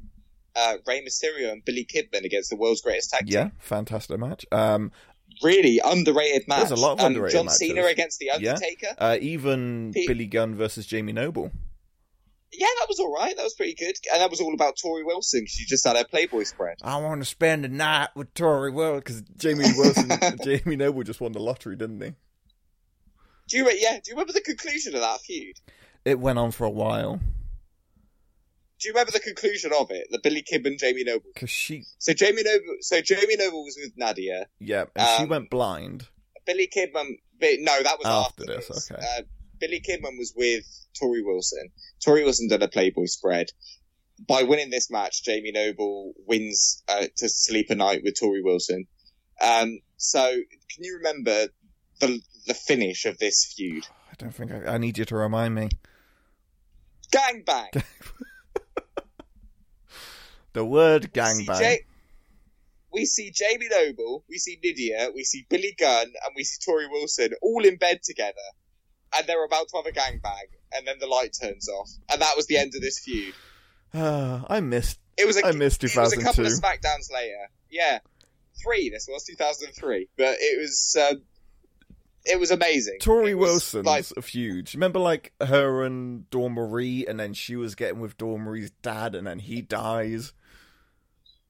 uh, Rey Mysterio and Billy Kidman against the world's greatest tag team? Yeah, fantastic match. Um, really underrated match. There's a lot of Um, underrated John matches. Cena against the Undertaker. Yeah. uh, even Billy Gunn versus Jamie Noble. Yeah, that was all right. That was pretty good, and that was all about Torrie Wilson. She just had her Playboy spread. I want to spend the night with Torrie Wilson because Jamie Wilson, Jamie Noble just won the lottery, didn't he? Do you? Yeah. Do you remember the conclusion of that feud? It went on for a while Do you remember the conclusion of it? The Billy Kidman, Jamie Noble. because she, So Jamie Noble. So Jamie Noble was with Nidia. yeah, and she Um, went blind. Billy Kidman. No, that was After after, this, this. okay. Uh, Billy Kidman was with Torrie Wilson. Torrie Wilson did a Playboy spread. By winning this match, Jamie Noble wins uh, to sleep a night with Torrie Wilson. Um, so, can you remember the the finish of this feud? I don't think I, I need you to remind me. Gang bang. The word gangbang. Ja- we see Jamie Noble, we see Lydia, we see Billy Gunn, and we see Torrie Wilson all in bed together, and they're about to have a gangbang, and then the light turns off, and that was the end of this feud. I missed. It was a, I missed it was a couple of Smackdowns later. Yeah, three. This was 2003, but it was um, it was amazing. Torrie was, Wilson's like a feud. Remember, like her and Dawn Marie, and then she was getting with Dawn Marie's dad, and then he dies.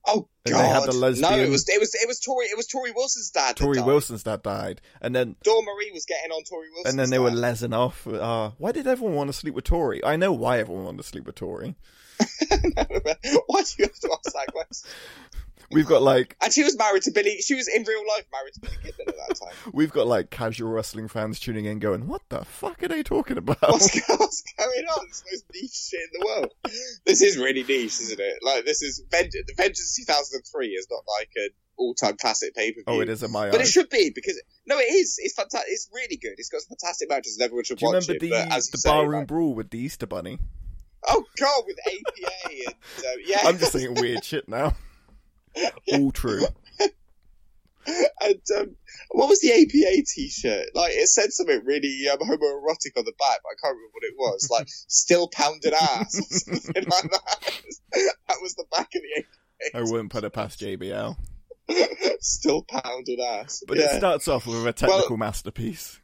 Oh And they had god, the no, it was it was it was Torrie it was Torrie Wilson's dad. that Torrie. Wilson's dad died, and then Dawn Marie was getting on Torrie Wilson, and then they were lesing off. Uh, why did everyone want to sleep with Torrie? I know why everyone wanted to sleep with Torrie. Why do you have to ask that question? We've got like And she was married to Billy. She was in real life married to Billy at that time. we've got like casual wrestling fans tuning in, going, "What the fuck are they talking about?" What's, what's going on? It's the most niche shit in the world. This is really niche, isn't it? Like this is Vengeance. Vengeance 2003 is not like an all-time classic pay-per-view. oh, it is in my But it should be because no, it is. It's fantastic. It's really good. It's got some fantastic matches, and everyone should Do you watch remember it. the the say, barroom like- brawl with the Easter Bunny? oh god, with APA and uh, yeah, I'm just saying weird shit now. All true. and um, what was the APA T-shirt? Like it said something really um, homoerotic on the back, but I can't remember what it was. Like still pounded ass, or something like that. That was the back of the APA. I wouldn't put it past JBL. Still pounded ass. But yeah. it starts off with a technical masterpiece.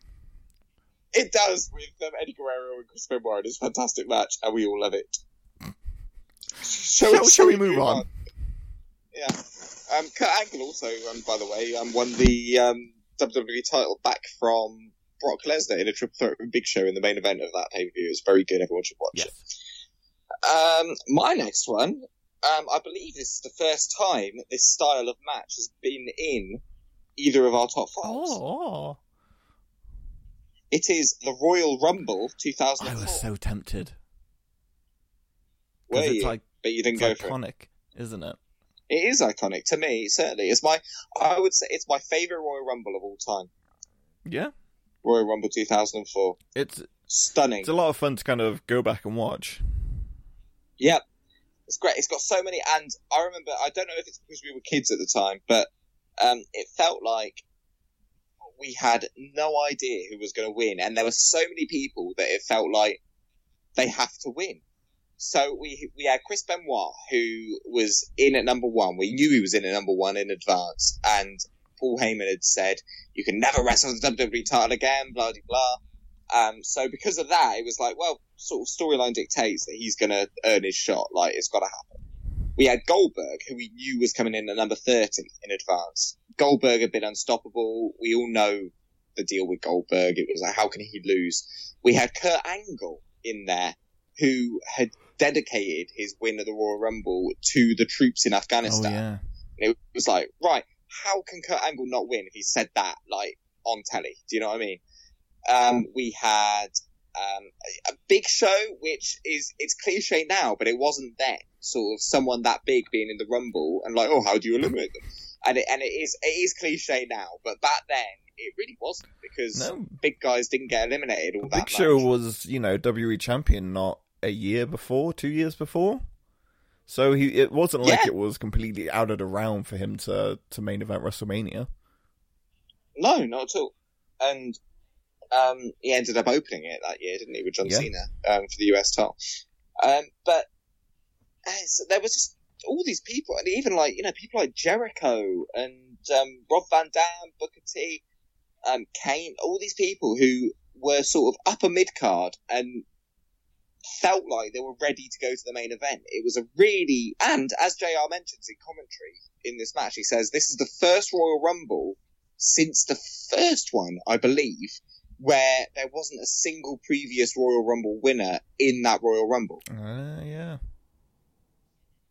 It does with um, Eddie Guerrero and Chris Benoit. It's a fantastic match, and we all love it. Shall, shall we move on? Yeah. Um, Kurt Angle also, um, by the way, um, won the um, WWE title back from Brock Lesnar in a triple threat with Big Show in the main event of that pay per view. It's very good. Everyone should watch it. Um, my next one, um, I believe this is the first time this style of match has been in either of our top fives. Oh, It is the Royal Rumble I 2004. was so tempted. Were you? like but you didn't go for it. iconic, isn't it? It is iconic to me. Certainly, it's my. I would say it's my favorite Royal Rumble of all time. Yeah, Royal Rumble 2004. it's Stunning. it's a lot of fun to kind of go back and watch. Yep. It's great. It's got so many, and I remember. I don't know if it's because we were kids at the time, but um, it felt like we had no idea who was going to win, and there were so many people that it felt like they have to win. So we we had Chris Benoit, who was in at number one. We knew he was in at number one in advance, and Paul Heyman had said, "You can never wrestle the WWE title again." Blah blah blah. Um, so because of that, it was like, well, sort of storyline dictates that he's going to earn his shot. Like it's got to happen. We had Goldberg, who we knew was coming in at number thirty in advance. Goldberg had been unstoppable. We all know the deal with Goldberg. It was like, how can he lose? We had Kurt Angle in there, who had dedicated his win at the Royal Rumble to the troops in Oh Afghanistan. yeah, And it was like, right, how can Kurt Angle not win if he said that, like, on telly? Do you know what I mean? Um, we had, um, a, big show, which is, it's cliche now, but it wasn't then. Sort of someone that big being in the Rumble and like, oh, how do you eliminate them? And it, and it is, it is cliche now, but back then, it really wasn't because no. big guys didn't get eliminated all that Big Show was you know WWE champion not a year before, two years before. So he it wasn't like Yeah. it was completely out of the realm for him to to main event WrestleMania. No, not at all. And um, he ended up opening it that year, didn't he, with John Yeah. Cena um, for the US title. Um, but uh, so there was just all these people, and even like you know people like Jericho and um, Rob Van Dam, Booker T, um, Kane, all these people who were sort of upper mid card and felt like they were ready to go to the main event. It was a really and as JR mentions in commentary in this match, he says this is the first Royal Rumble since the first one, I believe, where there wasn't a single previous Royal Rumble winner in that Royal Rumble. Uh, yeah.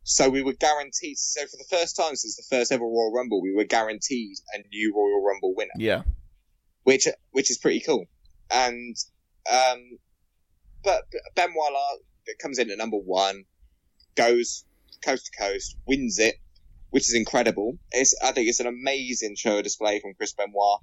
So we were guaranteed. So for the first time since the first ever Royal Rumble, we were guaranteed a new Royal Rumble winner, Yeah. which which is pretty cool. And um, but Benoit that comes in at number one, goes coast to coast, wins it, which is incredible. It's I think it's an amazing show display from Chris Benoit.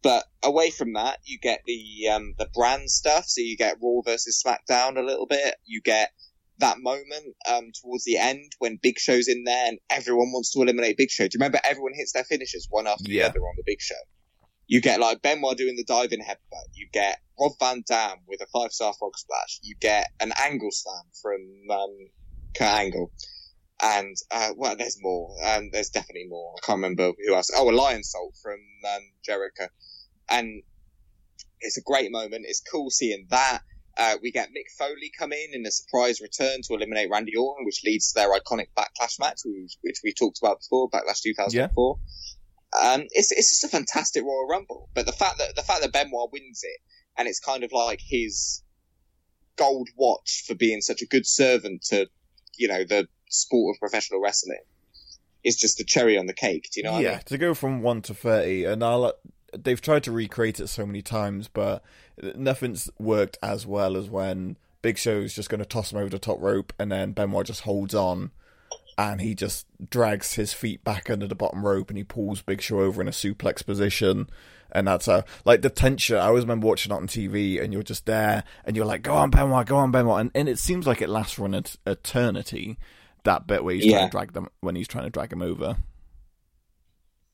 But away from that, you get the um, the brand stuff. So you get Raw versus SmackDown a little bit. You get that moment um, towards the end when Big Show's in there and everyone wants to eliminate Big Show. Do you remember everyone hits their finishes one after Yeah. the other on the Big Show? You get like Benoit doing the diving headbutt. You get Rob Van Dam with a five star frog splash. You get an angle slam from um, Kurt Angle. And uh, well, there's more. Um, there's definitely more. I can't remember who else. Oh, a Lionsault from um, Jericho. And it's a great moment. It's cool seeing that. Uh, we get Mick Foley come in in a surprise return to eliminate Randy Orton, which leads to their iconic Backlash match, which, which we talked about before, Backlash 2004. Um, it's it's just a fantastic Royal Rumble. But the fact that the fact that Benoit wins it, and it's kind of like his gold watch for being such a good servant to, you know, the sport of professional wrestling. is just the cherry on the cake. Do you know what yeah, I mean? to go from one to thirty, and I'll, they've tried to recreate it so many times, but nothing's worked as well as when Big Show's just going to toss him over the top rope, and then Benoit just holds on, and he just drags his feet back under the bottom rope, and he pulls Big Show over in a suplex position. And that's how, like, the tension. I always remember watching it on TV, and you're just there, and you're like, "Go on, Benoit, go on, Benoit," and, and it seems like it lasts for an et- eternity. That bit where he's trying to drag them when he's trying to drag him over.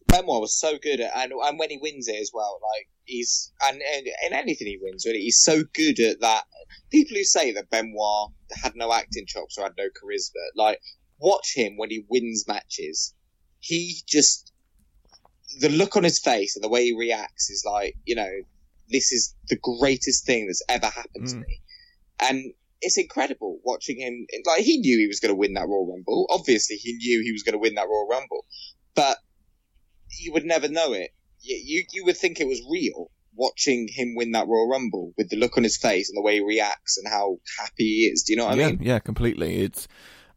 Benoit was so good at, and and when he wins it as well, like he's and, and in anything he wins, really, he's so good at that. People who say that Benoit had no acting chops or had no charisma, like watch him when he wins matches. He just the look on his face and the way he reacts is like, you know, this is the greatest thing that's ever happened to Mm. me, and it's incredible watching him. Like he knew he was going to win that Royal Rumble. Obviously, he knew he was going to win that Royal Rumble, but you would never know it. You, you you would think it was real watching him win that Royal Rumble with the look on his face and the way he reacts and how happy he is. Do you know what yeah, I mean? yeah, completely. It's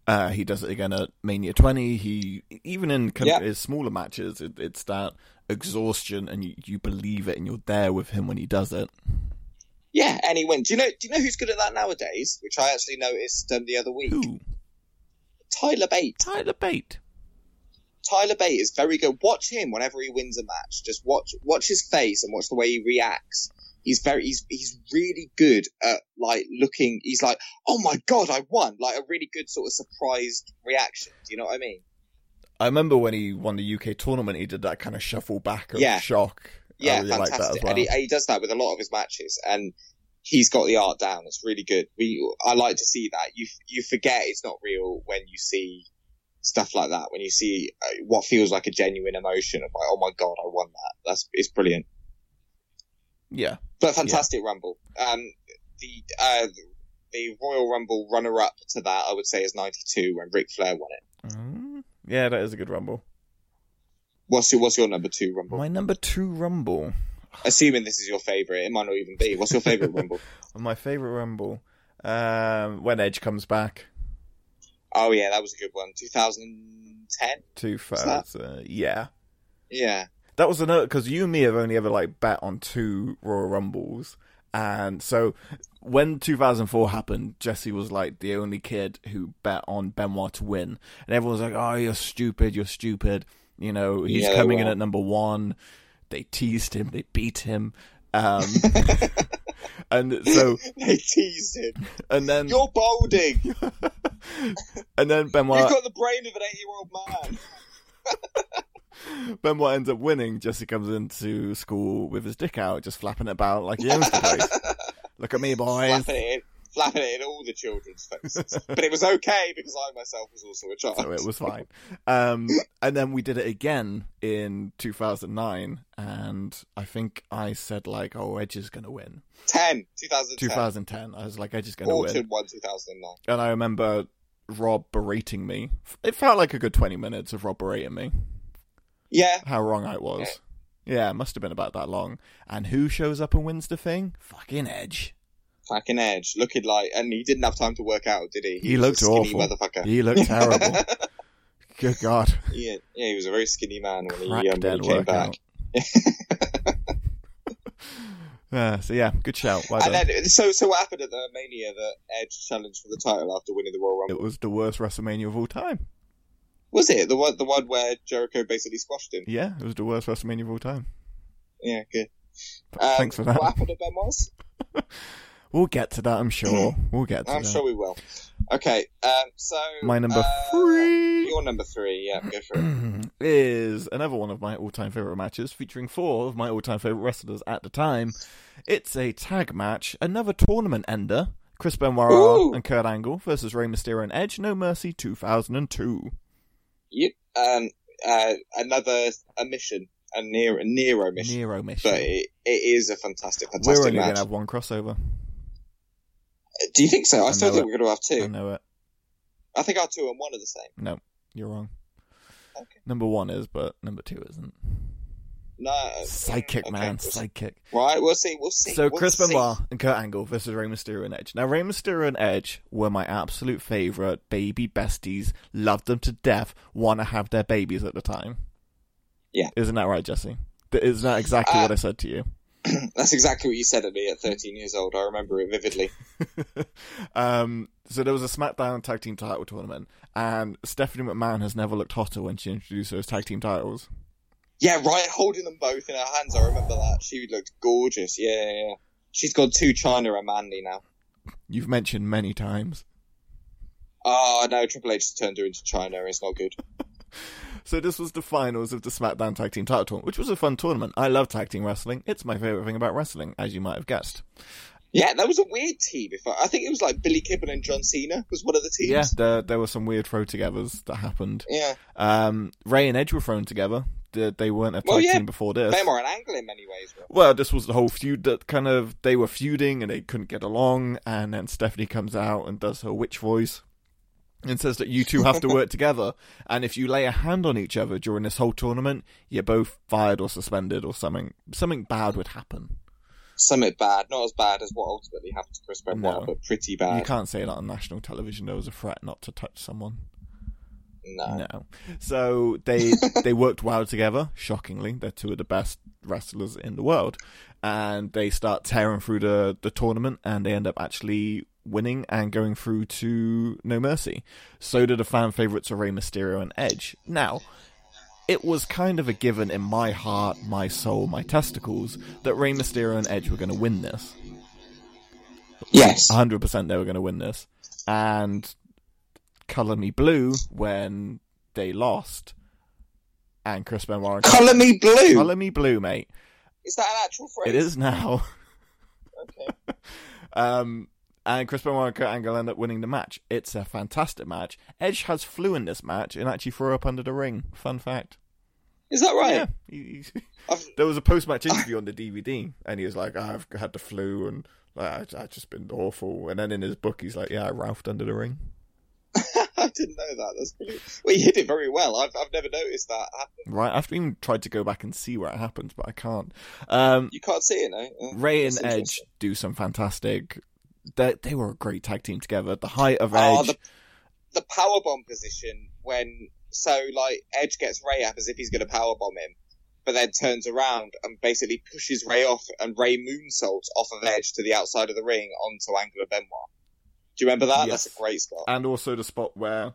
uh, he does it again at Mania 20. He even in Yeah. his smaller matches, it, it's that exhaustion, and you, you believe it, and you're there with him when he does it. Yeah, and he wins. Do you know? Do you know who's good at that nowadays? Which I actually noticed um, the other week. Who? Tyler Bate. Tyler Bate. Tyler Bate is very good. Watch him whenever he wins a match. Just watch watch his face and watch the way he reacts. He's very he's he's really good at like looking. He's like, oh my god, I won! Like a really good sort of surprised reaction. Do you know what I mean? I remember when he won the UK tournament, he did that kind of shuffle back of Yeah. shock. Yeah, I really like that fantastic. as well. And he, he does that with a lot of his matches, and he's got the art down. It's really good. We I like to see that. You you forget it's not real when you see stuff like that. When you see uh, what feels like a genuine emotion of like, oh my god, I won that. That's it's brilliant. Yeah, But fantastic Rumble. Um, the uh, the Royal Rumble runner up to that, I would say, is '92 when Ric Flair won it. Mm, yeah, that is a good rumble. What's your What's your number two Rumble? My number two rumble. Assuming this is your favorite, it might not even be. What's your favorite Rumble? My favorite rumble. Um, when Edge comes back. Oh yeah, that was a good one. 2010. Two that? Yeah. Yeah. That was another because you and me have only ever like bet on two Royal Rumbles, and so when 2004 happened, Jesse was like the only kid who bet on Benoit to win, and everyone was like, "Oh, you're stupid, you're stupid." You know, he's Yeah, coming in at number one. They teased him, they beat him, um, and so they teased him. and then You're balding. and then Benoit. You've got the brain of an eight-year-old man. Benoit ends up winning. Jesse comes into school with his dick out, just flapping it about like he owns the place. Look at me, boys. flapping it in, flapping it in all the children's faces. but it was okay because I myself was also a child. so it was fine. Um, and then we did it again in 2009, and I think I said like, "Oh, Edge is gonna win." 10, 2010. 2010, I was like, "Edge is gonna Autumn win," 1, 2009. and I remember Rob berating me. It felt like a good 20 minutes of Rob berating me. Yeah. How wrong I was. Yeah, it must have been about that long. And who shows up and wins the thing? Fucking Edge. Fucking Edge, looking like, and he didn't have time to work out, did he? He was looked awful. motherfucker. He looked terrible. Good God. yeah, yeah, he was a very skinny man when he, um, when he came back. Uh, so yeah, good shout. Well And then, so, so what happened at the Mania that Edge challenged for the title after winning the Royal Rumble? It was the worst WrestleMania of all time. Was it the one, the one where Jericho basically squashed him? Yeah, it was the worst WrestleMania of all time. Yeah, good. Um, Thanks for that. What happened at Benoit's? We'll get to that, I'm sure. We'll get to that. I'm that. sure we will. Okay, um, so My number uh, three Your number three, yeah, go for it. is another one of my all-time favorite matches, featuring four of my all-time favorite wrestlers at the time. It's a tag match, another tournament ender. Chris Benoit Ooh. and Kurt Angle versus Rey Mysterio and Edge. No Mercy 2002. Yep. Um, uh, another a mission, a near a Nero mission, Nero mission. but it, it is a fantastic, fantastic We're only going to have one crossover. Do you think so? I, I still think it. we're going to have two. I know it. I think our two and one are the same. No, you're wrong. Okay. Number one is, but number two isn't. No. Sidekick, Okay, man, we'll sidekick. Right, we'll see. We'll see. So we'll Chris see. Benoit and Kurt Angle versus Rey Mysterio and Edge. Now Rey Mysterio and Edge were my absolute favorite baby besties. Loved them to death. Want to have their babies at the time. Yeah. isn't that right, Jesse? Th- Is that exactly Uh, what I said to you? That's exactly what you said at me at 13 years old. I remember it vividly. um, so there was a SmackDown Tag Team Title tournament, and Stephanie McMahon has never looked hotter when she introduced those tag team titles. Yeah, right, holding them both in her hands. I remember that. She looked gorgeous. Yeah, yeah, yeah. She's gone to Chyna and Mandy now. You've mentioned many times. Oh, no, Triple H turned her into Chyna. It's not good. So this was the finals of the SmackDown Tag Team Title Tournament, which was a fun tournament. I love tag team wrestling. It's my favorite thing about wrestling, as you might have guessed. Yeah, that was a weird team. If I, I think it was like Billy Kidman and John Cena was one of the teams. Yeah, there there were some weird throw-togethers that happened. Yeah. Um, Rey and Edge were thrown together. They, they weren't a tag Well, yeah, team before this. They were an angle in many ways. Well, this was the whole feud that kind of they were feuding and they couldn't get along, and then Stephanie comes out and does her witch voice and says that you two have to work together, and if you lay a hand on each other during this whole tournament, you're both fired or suspended or something. Something bad would happen. Something bad. Not as bad as what ultimately happened to Chris Benoit, No. but pretty bad. You can't say that on national television. There was a threat not to touch someone. No. No. So they they worked well together. Shockingly, they're two of the best wrestlers in the world, and they start tearing through the the tournament, and they end up actually winning and going through to No Mercy. So do the fan favorites of Rey Mysterio and Edge. Now. It was kind of a given in my heart, my soul, my testicles that Rey Mysterio and Edge were going to win this. Yes. hundred percent they were going to win this, and color me blue when they lost, and Chris Benoit. Colour me blue. Color me blue, mate. Is that an actual phrase? It is now. Okay. Um, and Chris Benoit and Kurt Angle end up winning the match. It's a fantastic match. Edge has flu in this match and actually threw up under the ring. Fun fact. Is that right? Yeah. He- he- there was a post-match interview on the DVD, and he was like, "I've had the flu and like, I- I've just been awful." And then in his book, he's like, "Yeah, I ralphed under the ring." I didn't know that. That's brilliant. Well, you hit it very well. I've, I've never noticed that happen. Right, I've even tried to go back and see where it happened, but I can't. Um, You can't see it, no? Uh, Rey and Edge do some fantastic. They they were a great tag team together. The height of Oh, Edge, the, the power bomb position when so like Edge gets Rey up as if he's going to power bomb him, but then turns around and basically pushes Rey off, and Rey moonsaults off of Edge to the outside of the ring onto Angle and Benoit. Do you remember that? Yes. That's a great spot. and also the spot where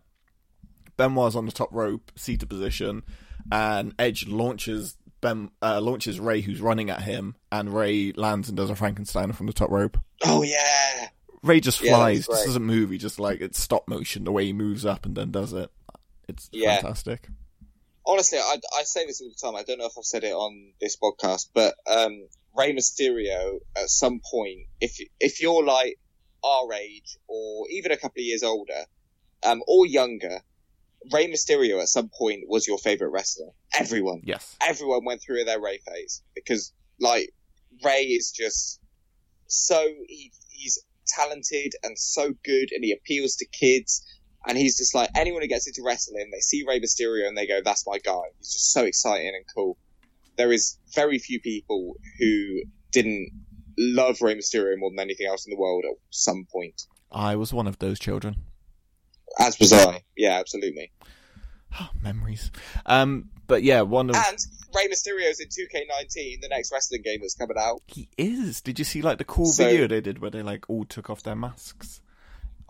Benoit's on the top rope, seated position, and Edge launches Ben uh, launches Rey, who's running at him, and Rey lands and does a Frankenstein from the top rope. oh yeah, Rey just Yeah, flies, just great. doesn't move. He just like it's stop motion the way he moves up and then does it. It's Yeah. fantastic. honestly, I, I say this all the time. I don't know if I've said it on this podcast, but um, Rey Mysterio at some point, if if you're like our age or even a couple of years older, um, or younger, Rey Mysterio at some point was your favorite wrestler. Everyone, Yes. everyone went through their Rey phase because like Rey is just so he, he's talented and so good and he appeals to kids and he's just like anyone who gets into wrestling they see Rey Mysterio and they go that's my guy he's just so exciting and cool there is very few people who didn't love Rey Mysterio more than anything else in the world at some point I was one of those children. as was I yeah absolutely Memories. Um, but yeah, one of and Rey Mysterio's in 2K19 the next wrestling game that's coming out he is. Did you see like the cool So- video they did where they like all took off their masks?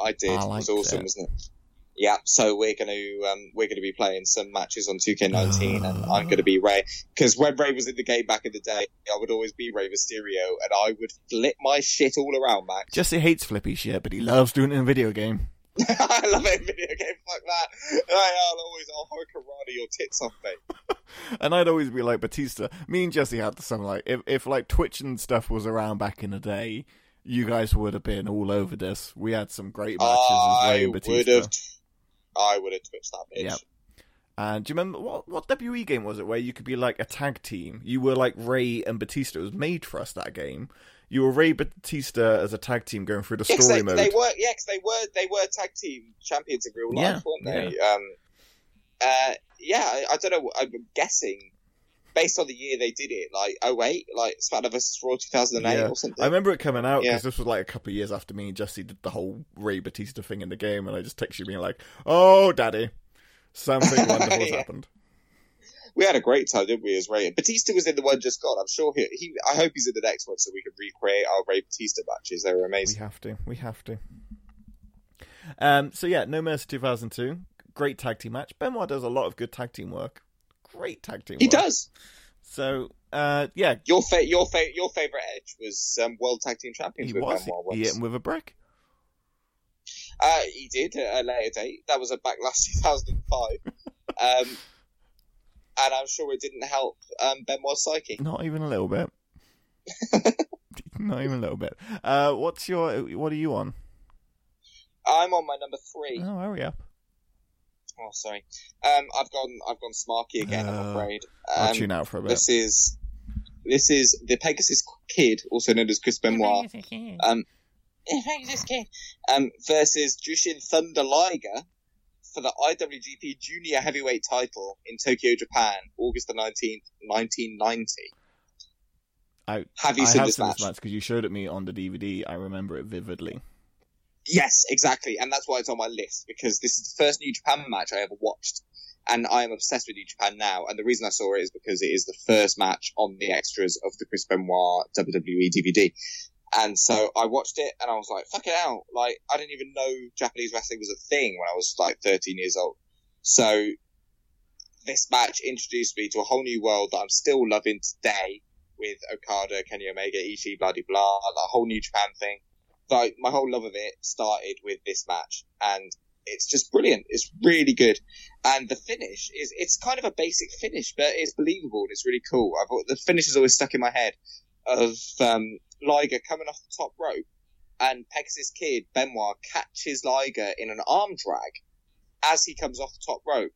I did. I it was awesome, it. wasn't it? Yeah. So we're going to um, we're going to be playing some matches on 2K19, and I'm going to be Rey because when Rey was in the game back in the day, I would always be Rey Mysterio, and I would flip my shit all around, Max. Jesse hates flippy shit, but he loves doing it in a video game. I love it in video game. Fuck that. I, I'll always I'll hurricanrana your tits off, mate. And I'd always be like Batista. Me and Jesse had some like if if like Twitch and stuff was around back in the day, you guys would have been all over this. We had some great matches I would Batista. have. I would have twitched that bitch. Yep. And do you remember what what WE game was it where you could be like a tag team? You were like Rey and Batista. It was made for us that game. You were Rey Batista as a tag team going through the Yeah, story they, mode. they were yeah, 'cause they were they were tag team champions in real life, Yeah, weren't they? Um, uh, yeah, I, I don't know. I'm guessing based on the year they did it, like oh wait, like SmackDown vs Raw 2008 Yeah. or something. I remember it coming out Yeah. because this was like a couple of years after me and Jesse did the whole Rey Batista thing in the game, and I just texted you being like, "Oh, daddy, something wonderful's Yeah. happened." we had a great time, didn't we? As Rey Batista was in the one just gone. I'm sure he, he. I hope he's in the next one so we can recreate our Rey Batista matches. They were amazing. We have to. We have to. Um. So yeah, No Mercy 2002, great tag team match. Benoit does a lot of good tag team work. Great tag team. He work. does. So, uh, yeah, Your fa- your fa- your favorite Edge was um, World Tag Team Champions he with was. Benoit He once. hit him with a brick. Uh, he did at a later date. That was a backlash 2005. um, and I'm sure it didn't help um, Benoit's psyche. Not even a little bit. Not even a little bit. Uh, what's your? What are you on? I'm on my number three. Oh, hurry up! Oh, sorry. Um, I've gone. I've gone Smarky again. I'm Uh, afraid. I'll Um, tune out for a bit. this is this is the Pegasus Kid, also known as Chris Benoit. Um, Pegasus Kid. Um, versus Jushin Thunder Liger for the IWGP Junior Heavyweight title in Tokyo, Japan, August the nineteenth, nineteen ninety. I Have you I seen have this seen match? this match because you showed it me on the DVD. I remember it vividly. Yes, exactly, and that's why it's on my list because this is the first New Japan match I ever watched, and I am obsessed with New Japan now. And the reason I saw it is because it is the first match on the extras of the Chris Benoit WWE DVD. And so I watched it, and I was like, "Fuck it out!" Like I didn't even know Japanese wrestling was a thing when I was like 13 years old. So this match introduced me to a whole new world that I'm still loving today with Okada, Kenny Omega, Ishii, blah blah blah, that whole New Japan thing like my whole love of it started with this match and it's just brilliant. It's really good. And the finish is it's kind of a basic finish but it's believable and it's really cool. I thought the finish is always stuck in my head of um, Liger coming off the top rope and Pegasus Kid Benoit catches Liger in an arm drag as he comes off the top rope.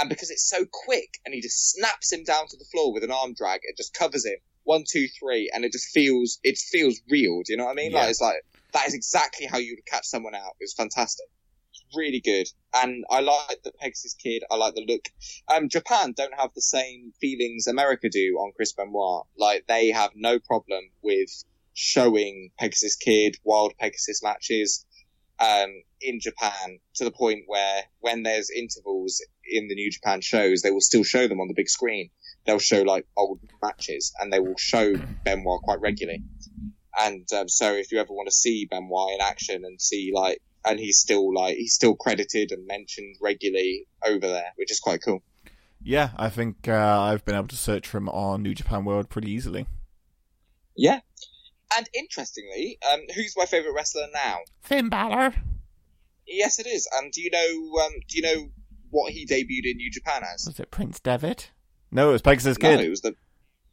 And because it's so quick and he just snaps him down to the floor with an arm drag it just covers him. One two three and it just feels it feels real. Do you know what I mean? Yeah. like it's like that is exactly how you would catch someone out. It was fantastic. It's really good. And I like the Pegasus Kid. I like the look. Um, Japan don't have the same feelings America do on Chris Benoit. Like, they have no problem with showing Pegasus Kid, Wild Pegasus matches, um, in Japan to the point where when there's intervals in the New Japan shows, they will still show them on the big screen. They'll show like old matches and they will show Benoit quite regularly. And um, so if you ever want to see Benoit in action and see like, and he's still like, he's still credited and mentioned regularly over there, which is quite cool. Yeah, I think uh, I've been able to search for him on New Japan World pretty easily. Yeah. And interestingly, um, who's my favourite wrestler now? Finn Balor. Yes, it is. And do you know, um, do you know what he debuted in New Japan as? Was it Prince Devitt? No, it was Pegasus No, Kid. it was the,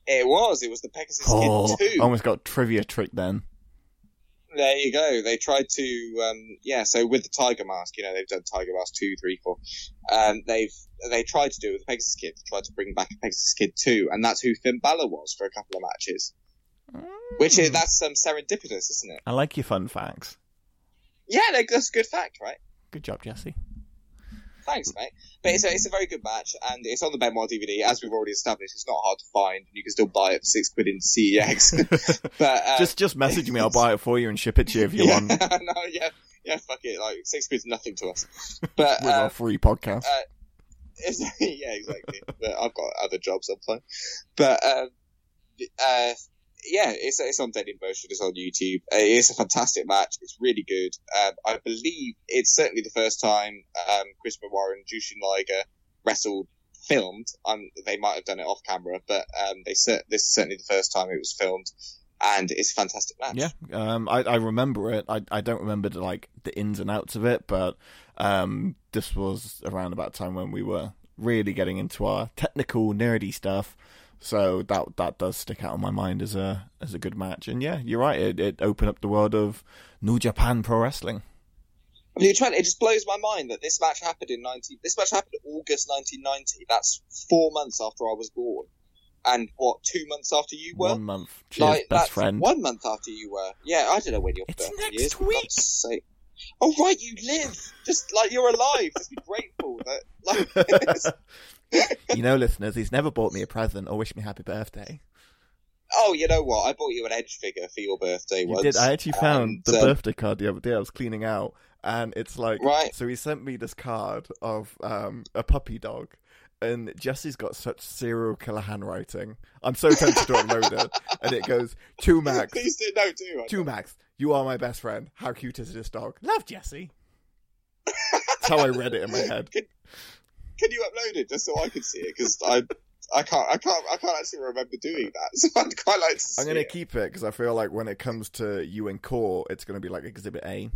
it was, it was the Pegasus oh, Kid 2. almost got trivia trick then. There you go. They tried to, um, yeah. So with the Tiger Mask, you know, they've done Tiger Mask two, three, four. Um, they've they tried to do it with the Pegasus Kid. They tried to bring back Pegasus Kid two, and that's who Finn Balor was for a couple of matches. Which is that's um, serendipitous, isn't it? I like your fun facts. Yeah, like, that's a good fact, right? Good job, Jesse. Thanks, mate. But it's a, it's a very good match, and it's on the Benoit DVD, as we've already established. It's not hard to find, and you can still buy it for six quid in CEX. but uh, just just message me. I'll buy it for you and ship it to you if you yeah, want no, yeah, yeah, fuck it. Like six quid's nothing to us. But with uh, our free podcast. uh, yeah, exactly. but I've got other jobs I'm fine. But um, uh, yeah, it's it's on Dailymotion. It's on YouTube. Uh, it's a fantastic match. It's really good. Um, I believe it's certainly the first time um, Chris Benoit and Jushin Liger wrestled filmed. Um, they might have done it off camera, but um, they this is certainly the first time it was filmed, and it's a fantastic match. Yeah, um, I, I remember it. I, I don't remember the, like the ins and outs of it, but um, this was around about time when we were really getting into our technical nerdy stuff. So that that does stick out in my mind as a as a good match. And yeah, you're right. It, it opened up the world of New Japan Pro Wrestling. I mean, trying, it just blows my mind that this match happened in 19. This match happened August 1990. That's four months after I was born, and what two months after you were? One month. Cheers, like best friend. one month after you were. Yeah, I don't know when your It's birthday next is. week. Oh right, you live. Just like you're alive. Just be grateful that like. you know, listeners, he's never bought me a present or wished me happy birthday. Oh, you know what? I bought you an Edge figure for your birthday You once. did. I actually found and, the um, birthday card the other day. I was cleaning out, and it's like Right. So he sent me this card of um, a puppy dog, and Jesse's got such serial killer handwriting. I'm so tempted to upload it, and it goes to Max. Please do no do. To Max, you are my best friend. How cute is this dog? Love Jesse. That's how I read it in my head. Can you upload it just so I can see it? Because I, I can't, I can't, I can't actually remember doing that. So I'd quite like to. See I'm gonna it. keep it because I feel like when it comes to you in court, it's gonna be like Exhibit A.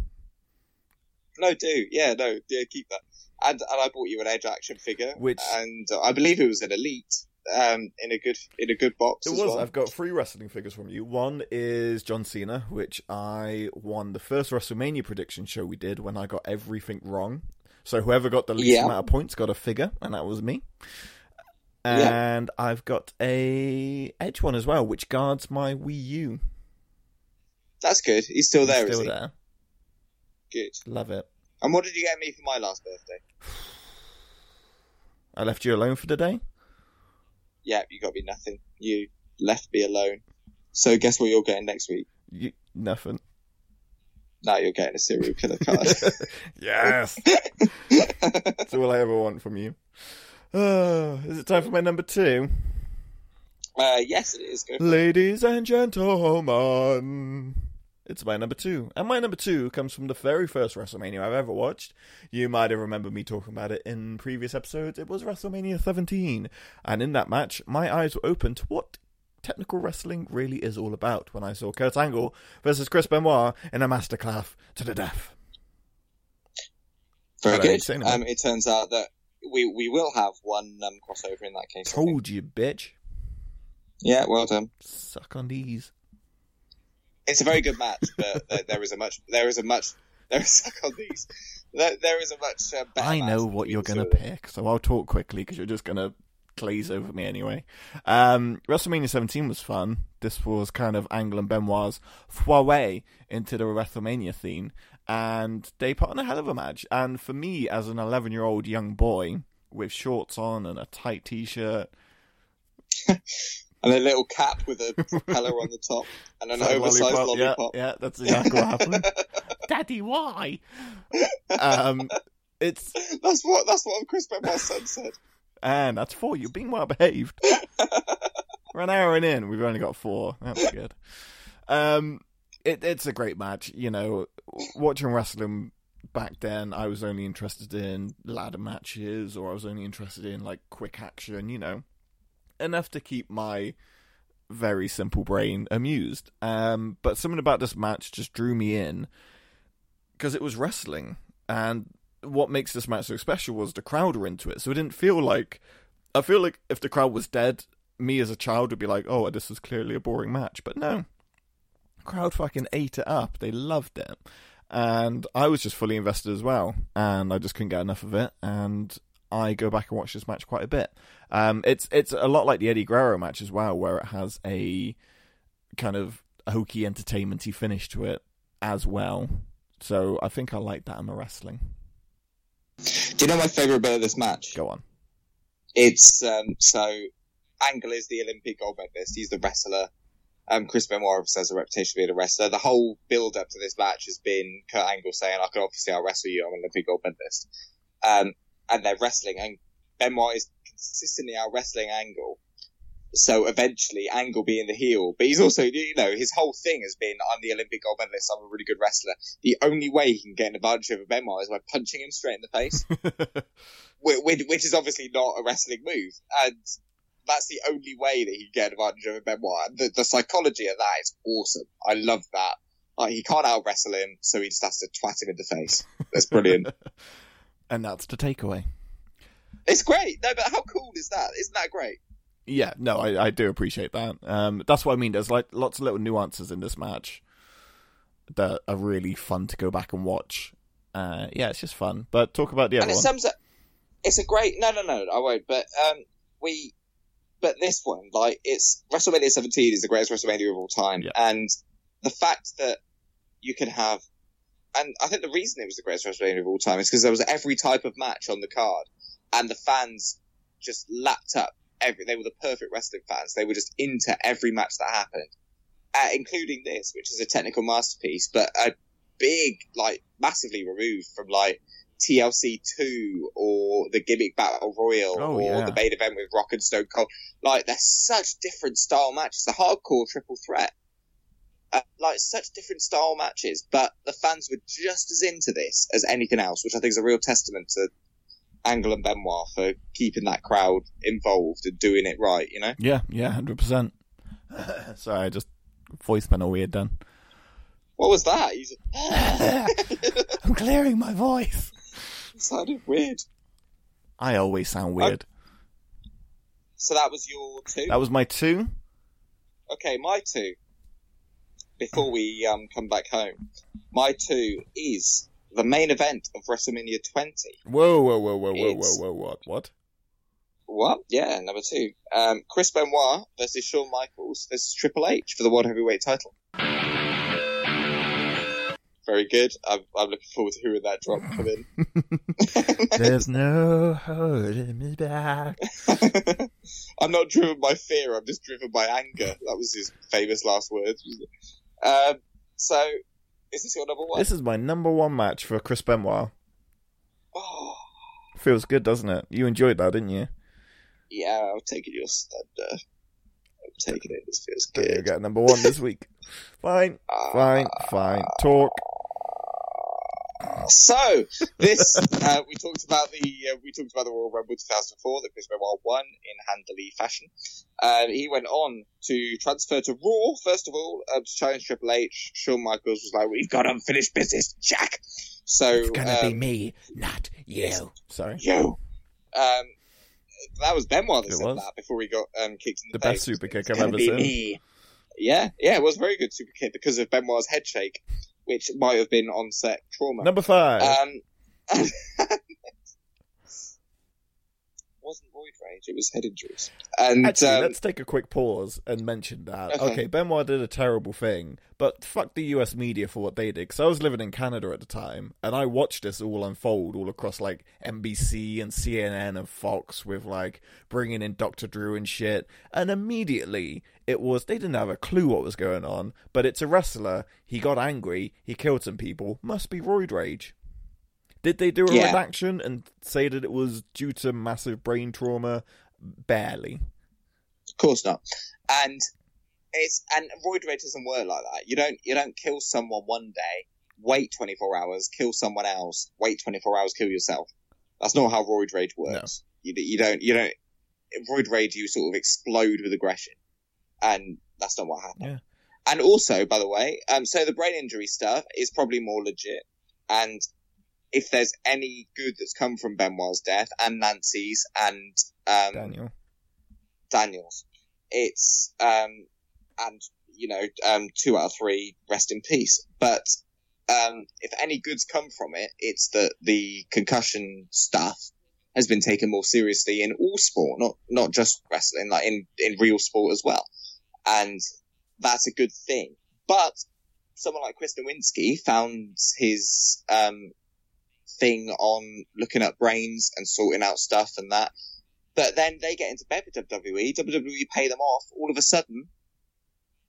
No, do yeah, no, yeah, keep that. And and I bought you an Edge action figure, Which- and I believe it was an Elite, um, in a good in a good box. It as was. well. I've got three wrestling figures from you. One is John Cena, which I won the first WrestleMania prediction show we did when I got everything wrong. So whoever got the least Yeah. amount of points got a figure, and that was me. Yeah. And I've got a Edge one as well, which guards my Wii U. That's good. He's still there, Still is he? there. Good. Love it. And what did you get me for my last birthday? I left you alone for the day. Yeah, you got me nothing. You left me alone. So guess what you're getting next week? You, nothing. Now you're getting a serial killer card. Yes. That's all I ever want from you. Uh, is it time for my number two? uh, yes, it is. Go for it. Ladies and gentlemen, it's my number two. And my number two comes from the very first WrestleMania I've ever watched. You might have remembered me talking about it in previous episodes. It was WrestleMania 17. And in that match, my eyes were open to what technical wrestling really is all about when I saw Kurt Angle versus Chris Benoit in a masterclass to the death. Very good. Um, it turns out that we we will have one um, crossover in that case. Told you, bitch. Yeah, well done. Suck on these. It's a very good match, but there, there is a much there is a much there is suck on these. There, there is a much uh, better. I know what you're going to pick, so I'll talk quickly because you're just going to glaze over me anyway. Um, WrestleMania 17 was fun. This was kind of Angle and Benoit's foray into the WrestleMania theme, and they put on a hell of a match. And for me, as an 11 year old young boy with shorts on and a tight t shirt, And a little cap with a propeller on the top, and an oversized lollipop. Yeah, yeah, that's exactly what happened. Daddy, why? Um, it's That's what that's what Chris Benoit's son said. And that's four. You're being well behaved. We're an hour and in. We've only got four. That's good. Um, it, it's a great match. You know, watching wrestling back then, I was only interested in ladder matches, or I was only interested in like quick action. You know, enough to keep my very simple brain amused. Um, but something about this match just drew me in because it was wrestling, and what makes this match so special was the crowd were into it. So it didn't feel like I feel like if the crowd was dead, me as a child would be like, "Oh, this is clearly a boring match." But no, crowd fucking ate it up. They loved it, and I was just fully invested as well. And I just couldn't get enough of it. And I go back and watch this match quite a bit. Um, it's it's a lot like the Eddie Guerrero match as well, where it has a kind of hokey entertainmenty finish to it as well. So I think I like that in my wrestling. Do you know my favourite bit of this match? Go on. It's um, so Angle is the Olympic gold medalist. He's the wrestler. Um, Chris Benoit obviously has a reputation for being a wrestler. The whole build up to this match has been Kurt Angle saying, "I can obviously I'll wrestle you. I'm an Olympic gold medalist." Um, and they're wrestling, and Benoit is consistently out wrestling Angle. So eventually, Angle being the heel, but he's also, you know, his whole thing has been, "I'm the Olympic gold medalist. I'm a really good wrestler." The only way he can get an advantage over Benoit is by punching him straight in the face which, which is obviously not a wrestling move, and that's the only way that he can get an advantage over Benoit. The, the psychology of that is awesome. I love that. Like, he can't out wrestle him, so he just has to twat him in the face. That's brilliant. and that's the takeaway. it's great. No, but how cool is that? Isn't that great? Yeah, no, I, I do appreciate that. Um, that's what I mean. There's like lots of little nuances in this match that are really fun to go back and watch. Uh, yeah, it's just fun. But talk about the and other it one. sums up. It's a great. No, no, no, I won't. But um, we. But this one, like, it's WrestleMania 17 is the greatest WrestleMania of all time, Yeah. and the fact that you can have, and I think the reason it was the greatest WrestleMania of all time is because there was every type of match on the card, and the fans just lapped up every. They were the perfect wrestling fans. They were just into every match that happened, uh, including this, which is a technical masterpiece, but a big, like, massively removed from like TLC two or the gimmick battle royal Oh, or yeah. the main event with Rock and Stone Cold. Like, they're such different style matches. The hardcore triple threat. Uh, like such different style matches, but the fans were just as into this as anything else, which I think is a real testament to Angle and Benoit for keeping that crowd involved and doing it right. You know, Yeah, yeah, hundred percent. Sorry, I just voice went all weird then. what was that? He's I'm clearing my voice. it sounded weird. I always sound weird. So that was your two. That was my two. Okay, my two. Before we um, come back home, my two is the main event of WrestleMania 20. Whoa, whoa, whoa, whoa, whoa, whoa, whoa, what, what? What? Yeah, number two. Um, Chris Benoit versus Shawn Michaels versus Triple H for the World Heavyweight title. Very good. I'm, I'm looking forward to hearing that drop come in. There's no holding me back. I'm not driven by fear. I'm just driven by anger. That was his famous last words. Um, so, is this your number one? This is my number one match for Chris Benoit. Oh, Feels good, doesn't it? You enjoyed that, didn't you? yeah, I'm taking your standard. I'm taking it. This feels There you good. go, number one this week. Fine, fine, fine. Talk. So this uh, we talked about the uh, we talked about the Royal Rumble 2004 that Chris Benoit won in handily fashion. Um, he went on to transfer to Raw first of all um, to challenge Triple H. Shawn Michaels was like, "We've got unfinished business, Jack." So it's gonna um, be me, not you. Sorry. you. Um, that was Benoit that It said was. that before he got um, kicked in the, The best super kick I've ever seen. me. Yeah, yeah, it was a very good super kick because of Benoit's head shake, which might have been on set trauma. Number five. Um, rage; it was head injuries. And Actually, um, let's take a quick pause and mention that. Okay. Okay. Benoit did a terrible thing, but fuck the US media for what they did. Because I was living in Canada at the time, and I watched this all unfold all across like NBC and CNN and Fox with like bringing in Dr. Drew and shit. And immediately it was, they didn't have a clue what was going on, but it's a wrestler. He got angry, he killed some people, must be roid rage. Did they do a Yeah. redaction and say that it was due to massive brain trauma? Barely. of course not. And it's and rage doesn't work like that. You don't you don't kill someone one day, wait twenty four hours, kill someone else, wait twenty four hours, kill yourself. That's not how roid rage works. You, you don't you don't roid rage. You sort of explode with aggression, and that's not what happened. Yeah. And also, by the way, um, so the brain injury stuff is probably more legit. And if there's any good that's come from Benoit's death and Nancy's and um, Daniel. Daniels. It's um and you know um two out of three rest in peace. But um if any goods come from it, it's that the concussion stuff has been taken more seriously in all sport, not not just wrestling, like in in real sport as well, and that's a good thing. But someone like Chris Nowinski found his um thing on looking at brains and sorting out stuff and that. But then they get into bed with WWE. WWE pay them off. All of a sudden,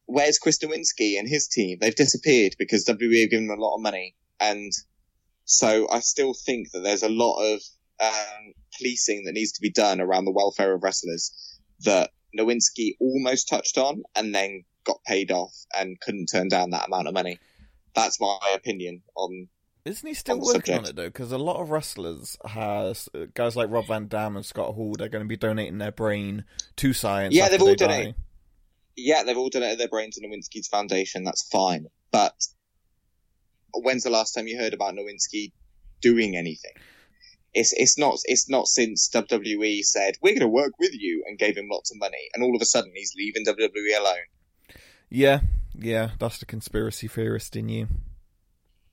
where's Chris Nowinski and his team? They've disappeared because WWE have given them a lot of money. And so I still think that there's a lot of um, policing that needs to be done around the welfare of wrestlers that Nowinski almost touched on and then got paid off and couldn't turn down that amount of money. That's my opinion on Isn't he still working on it though? Because a lot of wrestlers has uh, guys like Rob Van Dam and Scott Hall. They're going to be donating their brain to science. Yeah, they've all they donated. die. yeah, they've all donated their brain to Nowinski's foundation. That's fine. But when's the last time you heard about Nowinski doing anything? It's it's not it's not since WWE said we're going to work with you and gave him lots of money, and all of a sudden he's leaving WWE alone. Yeah, yeah, that's the conspiracy theorist in you.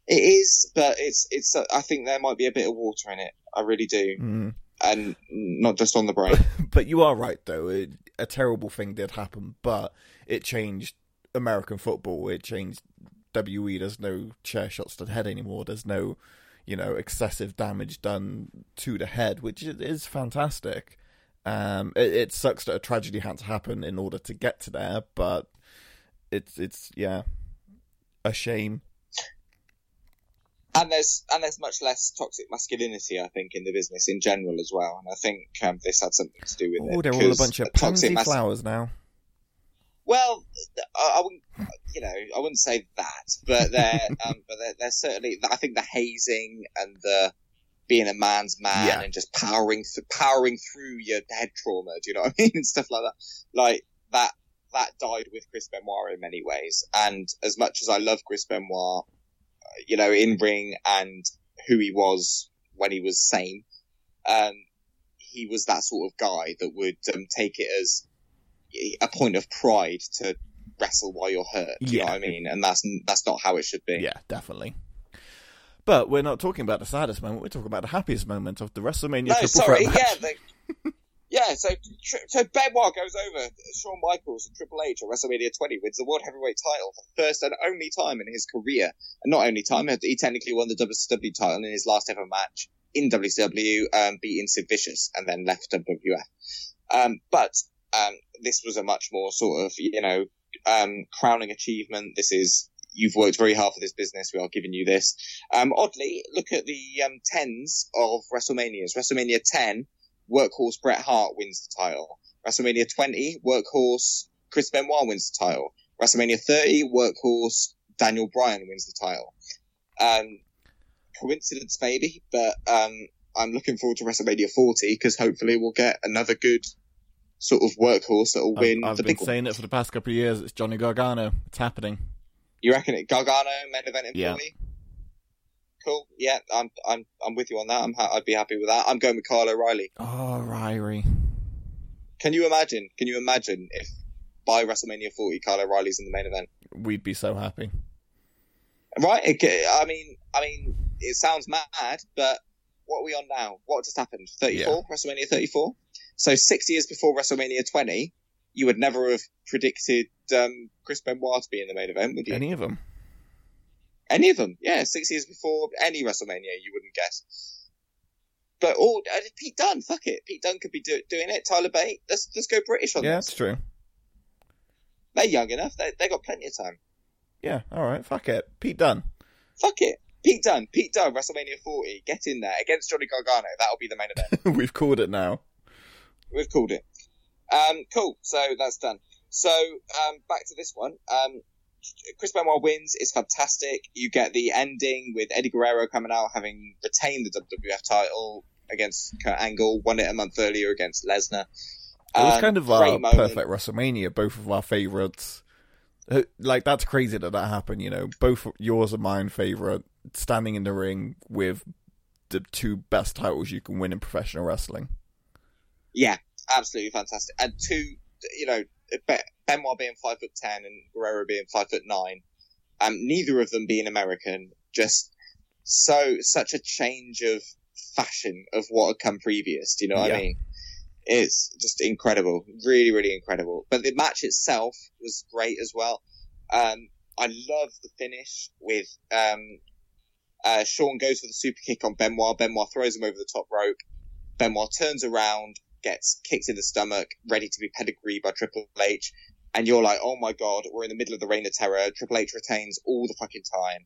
It is, but it's it's. I think there might be a bit of water in it. I really do, Mm. and not just on the brain. But you are right though. It, a terrible thing did happen, but it changed American football. It changed WE. There's no chair shots to the head anymore. There's no, you know, excessive damage done to the head, which is- is fantastic. Um, it, it sucks that a tragedy had to happen in order to get to there, but it's it's yeah, a shame. And there's and there's much less toxic masculinity, I think, in the business in general as well. And I think um, this had something to do with it. Oh, they're all a bunch of toxic pansy mas- flowers now. Well, I, I wouldn't, you know, I wouldn't say that, but they're, um, but they're, they're certainly. I think the hazing and the being a man's man Yeah. and just powering th- powering through your head trauma. Do you know what I mean? And stuff like that. Like that that died with Chris Benoit in many ways. And as much as I love Chris Benoit, you know, in ring and who he was when he was sane, um, he was that sort of guy that would um, take it as a point of pride to wrestle while you're hurt. You Yeah. know what I mean? And that's that's not how it should be. Yeah, definitely. But we're not talking about the saddest moment. We're talking about the happiest moment of the WrestleMania No, sorry, yeah, they, yeah. So, so Benoit goes over Shawn Michaels and Triple H at WrestleMania 20 wins the World Heavyweight Title for the first and only time in his career, and not only time he technically won the WCW title in his last ever match in WCW, um, beating Sid Vicious, and then left WWF. Um, but um, this was a much more sort of you know um, crowning achievement. This is you've worked very hard for this business. We are giving you this. Um, oddly, look at the um, tens of WrestleManias. WrestleMania 10, Workhorse Bret Hart wins the title. WrestleMania 20, Workhorse Chris Benoit wins the title. WrestleMania 30, Workhorse Daniel Bryan wins the title. Um, coincidence maybe, but um, I'm looking forward to WrestleMania 40 because hopefully we'll get another good sort of workhorse that will win I've, I've the been big one. saying it for the past couple of years. It's Johnny Gargano. It's happening. You reckon it Gargano main event in Yeah. 40? Cool. Yeah, I'm I'm I'm with you on that. I'm ha- I'd be happy with that. I'm going with Kyle O'Reilly. Oh, Ryrie. Can you imagine? Can you imagine if by WrestleMania 40 Kyle O'Reilly's in the main event? We'd be so happy. Right? Ca- I mean, I mean, it sounds mad, but what are we on now? What just happened? 34? WrestleMania 34? So six years before WrestleMania 20, you would never have predicted um, Chris Benoit to be in the main event, would you? Any of them. Any of them, yeah, six years before any WrestleMania, you wouldn't guess. But all uh, Pete Dunne, fuck it, Pete Dunne could be do, doing it. Tyler Bate, let's let's go British on Yeah, this. that's true. They're young enough. They they got plenty of time. Yeah, all right. Fuck it. Pete Dunne. Fuck it, Pete Dunne, Pete Dunne, WrestleMania 40, get in there against Johnny Gargano. That'll be the main event. We've called it now. We've called it. Um, cool. So that's done. So um, back to this one. Um, Chris Benoit wins. It's fantastic. You get the ending with Eddie Guerrero coming out having retained the WWF title against Kurt Angle. Won it a month earlier against Lesnar. It was Um, kind of our moment. perfect WrestleMania. Both of our favorites. Uh, Like that's crazy that that happened. You know, both yours and mine favorite standing in the ring with the two best titles you can win in professional wrestling. Yeah, absolutely fantastic. And two, you know, Benoit being five foot ten and Guerrero being five foot nine, um, neither of them being American, just so such a change of fashion of what had come previous. Do you know what Yeah. I mean? It's just incredible, really, really incredible. But the match itself was great as well. Um, I love the finish with um, uh, Shawn goes for the super kick on Benoit. Benoit throws him over the top rope. Benoit turns around, gets kicked in the stomach, ready to be pedigreed by Triple H. And you're like, oh my god, we're in the middle of the reign of terror. Triple H retains all the fucking time.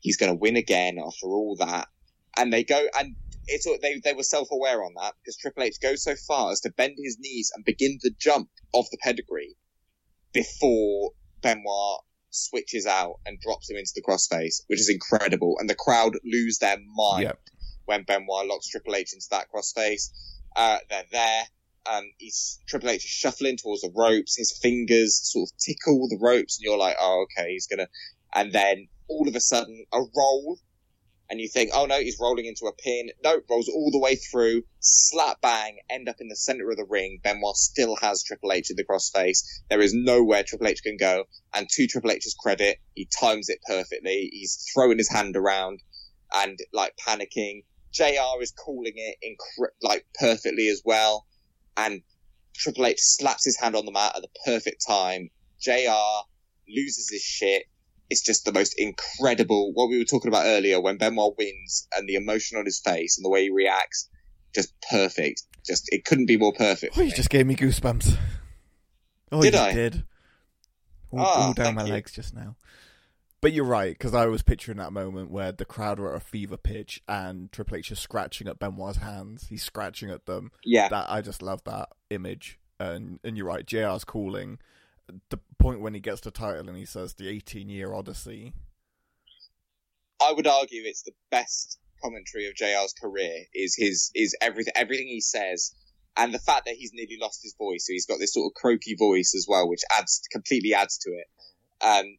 He's going to win again after all that. And they go, and it's they they were self aware on that because Triple H goes so far as to bend his knees and begin the jump of the pedigree before Benoit switches out and drops him into the crossface, which is incredible. And the crowd lose their mind Yep. when Benoit locks Triple H into that crossface. Uh, they're there. Um, he's Triple H is shuffling towards the ropes. His fingers sort of tickle the ropes, and you're like, "Oh, okay, he's gonna." And then all of a sudden, a roll, and you think, "Oh no, he's rolling into a pin." No, rolls all the way through, slap bang, end up in the center of the ring. Benoit still has Triple H in the crossface. There is nowhere Triple H can go. And to Triple H's credit, he times it perfectly. He's throwing his hand around and like panicking. JR is calling it incre- like perfectly as well. And Triple H slaps his hand on the mat at the perfect time. JR loses his shit. It's just the most incredible, what we were talking about earlier when Benoit wins and the emotion on his face and the way he reacts, just perfect. just it couldn't be more perfect. Oh, you just gave me goosebumps. Oh, Did you I? did. All, Ah, all down my you. legs just now. But you're right, because I was picturing that moment where the crowd were at a fever pitch and Triple H is scratching at Benoit's hands. He's scratching at them. yeah, That I just love that image. And and you're right, JR's calling. The point when he gets the title and he says the 18 year odyssey. I would argue it's the best commentary of JR's career is his is everything everything he says and the fact that he's nearly lost his voice so he's got this sort of croaky voice as well which adds completely adds to it um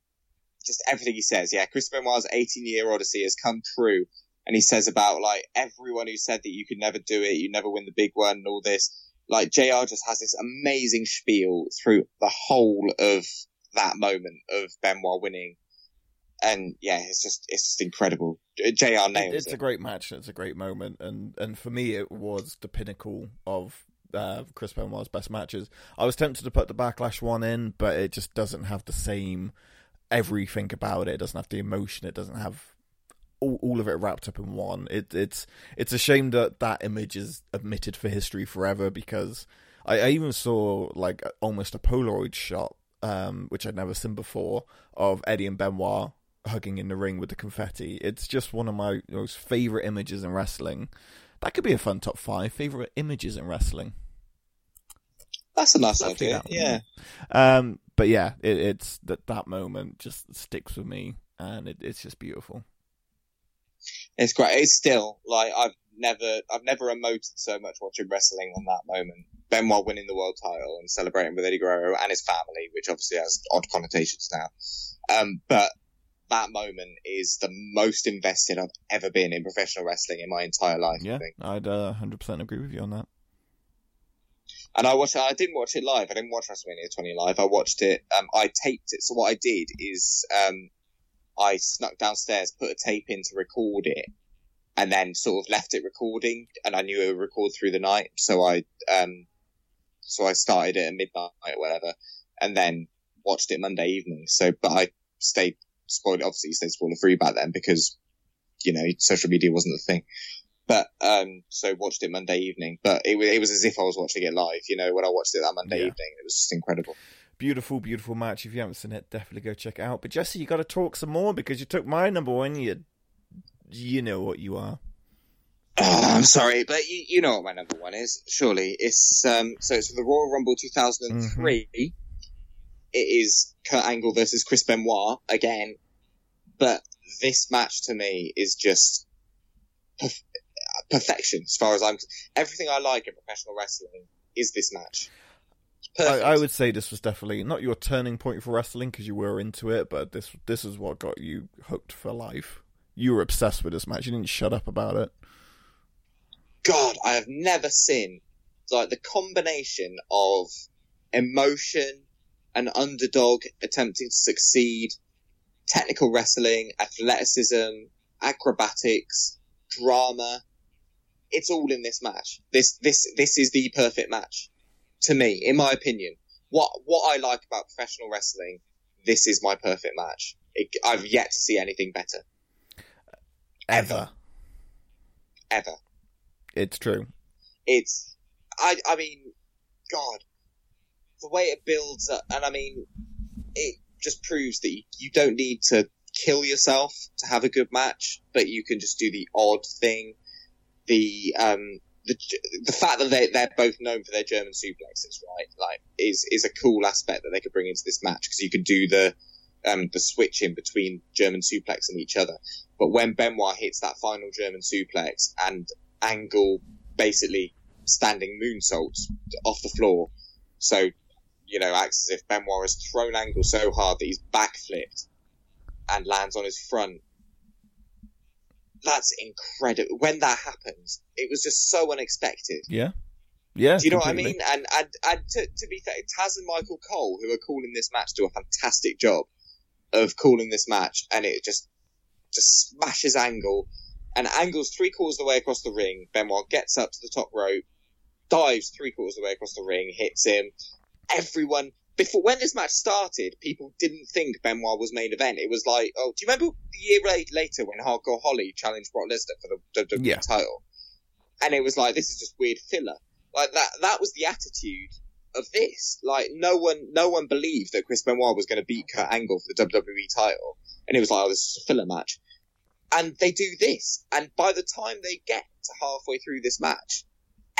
just everything he says yeah Chris Benoit's 18 year odyssey has come true and he says about like everyone who said that you could never do it you never win the big one and all this like JR just has this amazing spiel through the whole of that moment of Benoit winning and yeah, it's just it's just incredible. JR. It- nails it's it. a great match. It's a great moment, and and for me, it was the pinnacle of uh, Chris Benoit's best matches. I was tempted to put the Backlash one in, but it just doesn't have the same everything about it. It doesn't have the emotion. It doesn't have all, all of it wrapped up in one. It, it's it's a shame that that image is omitted for history forever because I, I even saw like almost a Polaroid shot, um, which I'd never seen before, of Eddie and Benoit hugging in the ring with the confetti. It's just one of my most favorite images in wrestling. That could be a fun top five favorite images in wrestling. That's a nice idea. Yeah, Um, but yeah, it, it's that that moment just sticks with me, and it, it's just beautiful. it's great. It's still like I've never I've never emoted so much watching wrestling on that moment. Benoit winning the world title and celebrating with Eddie Guerrero and his family, which obviously has odd connotations now. Um, but that moment is the most invested I've ever been in professional wrestling in my entire life. I Yeah, think. I'd uh, 100% agree with you on that. And I watched. I didn't watch it live. I didn't watch WrestleMania 20 live. I watched it. Um, I taped it. So what I did is, um, I snuck downstairs, put a tape in to record it, and then sort of left it recording. And I knew it would record through the night, so I, um, so I started it at midnight or whatever, and then watched it Monday evening. So, but I stayed spoiled. Obviously, stayed spoiler free back then because, you know, social media wasn't the thing. But um, so watched it Monday evening. But it, it was as if I was watching it live. You know, when I watched it that Monday Yeah. evening, it was just incredible. Beautiful, beautiful match. If you haven't seen it, definitely go check it out. But Jesse, you got to talk some more because you took my number one. You, you know what you are. Oh, I'm sorry, but you, you know what my number one is. Surely it's um. So it's for the Royal Rumble 2003. It is Kurt Angle versus Chris Benoit again, but this match to me is just perfection as far as I'm. Everything I like in professional wrestling is this match. I, I would say this was definitely not your turning point for wrestling because you were into it, but this this is what got you hooked for life. You were obsessed with this match. You didn't shut up about it. God, I have never seen like the combination of emotion, an underdog attempting to succeed, technical wrestling, athleticism, acrobatics, drama. It's all in this match. This this this is the perfect match to me, in my opinion. What what I like about professional wrestling, this is my perfect match. It, I've yet to see anything better Ever. ever. It's true. it's I I mean, God, the way it builds up, and I mean, it just proves that you, you don't need to kill yourself to have a good match, but you can just do the odd thing. The um the the fact that they they're both known for their German suplexes, right? Like, is is a cool aspect that they could bring into this match because you can do the um the switch in between German suplex and each other. But when Benoit hits that final German suplex and Angle basically standing moonsaults off the floor. So, you know, acts as if Benoit has thrown Angle so hard that he's backflipped and lands on his front. That's incredible. When that happens, it was just so unexpected. Yeah. Yeah. Do you know what I mean? And and, and to, to be fair, Taz and Michael Cole, who are calling this match, do a fantastic job of calling this match, and it just just smashes Angle, and Angle's three quarters of the way across the ring. Benoit gets up to the top rope, dives three quarters of the way across the ring, hits him. Everyone before when this match started, people didn't think Benoit was main event. It was like, oh, do you remember the year later when Hardcore Holly challenged Brock Lesnar for the WWE Yeah. title? And it was like, this is just weird filler. Like that that was the attitude of this. Like no one no one believed that Chris Benoit was going to beat Kurt Angle for the WWE title, and it was like, oh, this is a filler match. And they do this, and by the time they get to halfway through this match,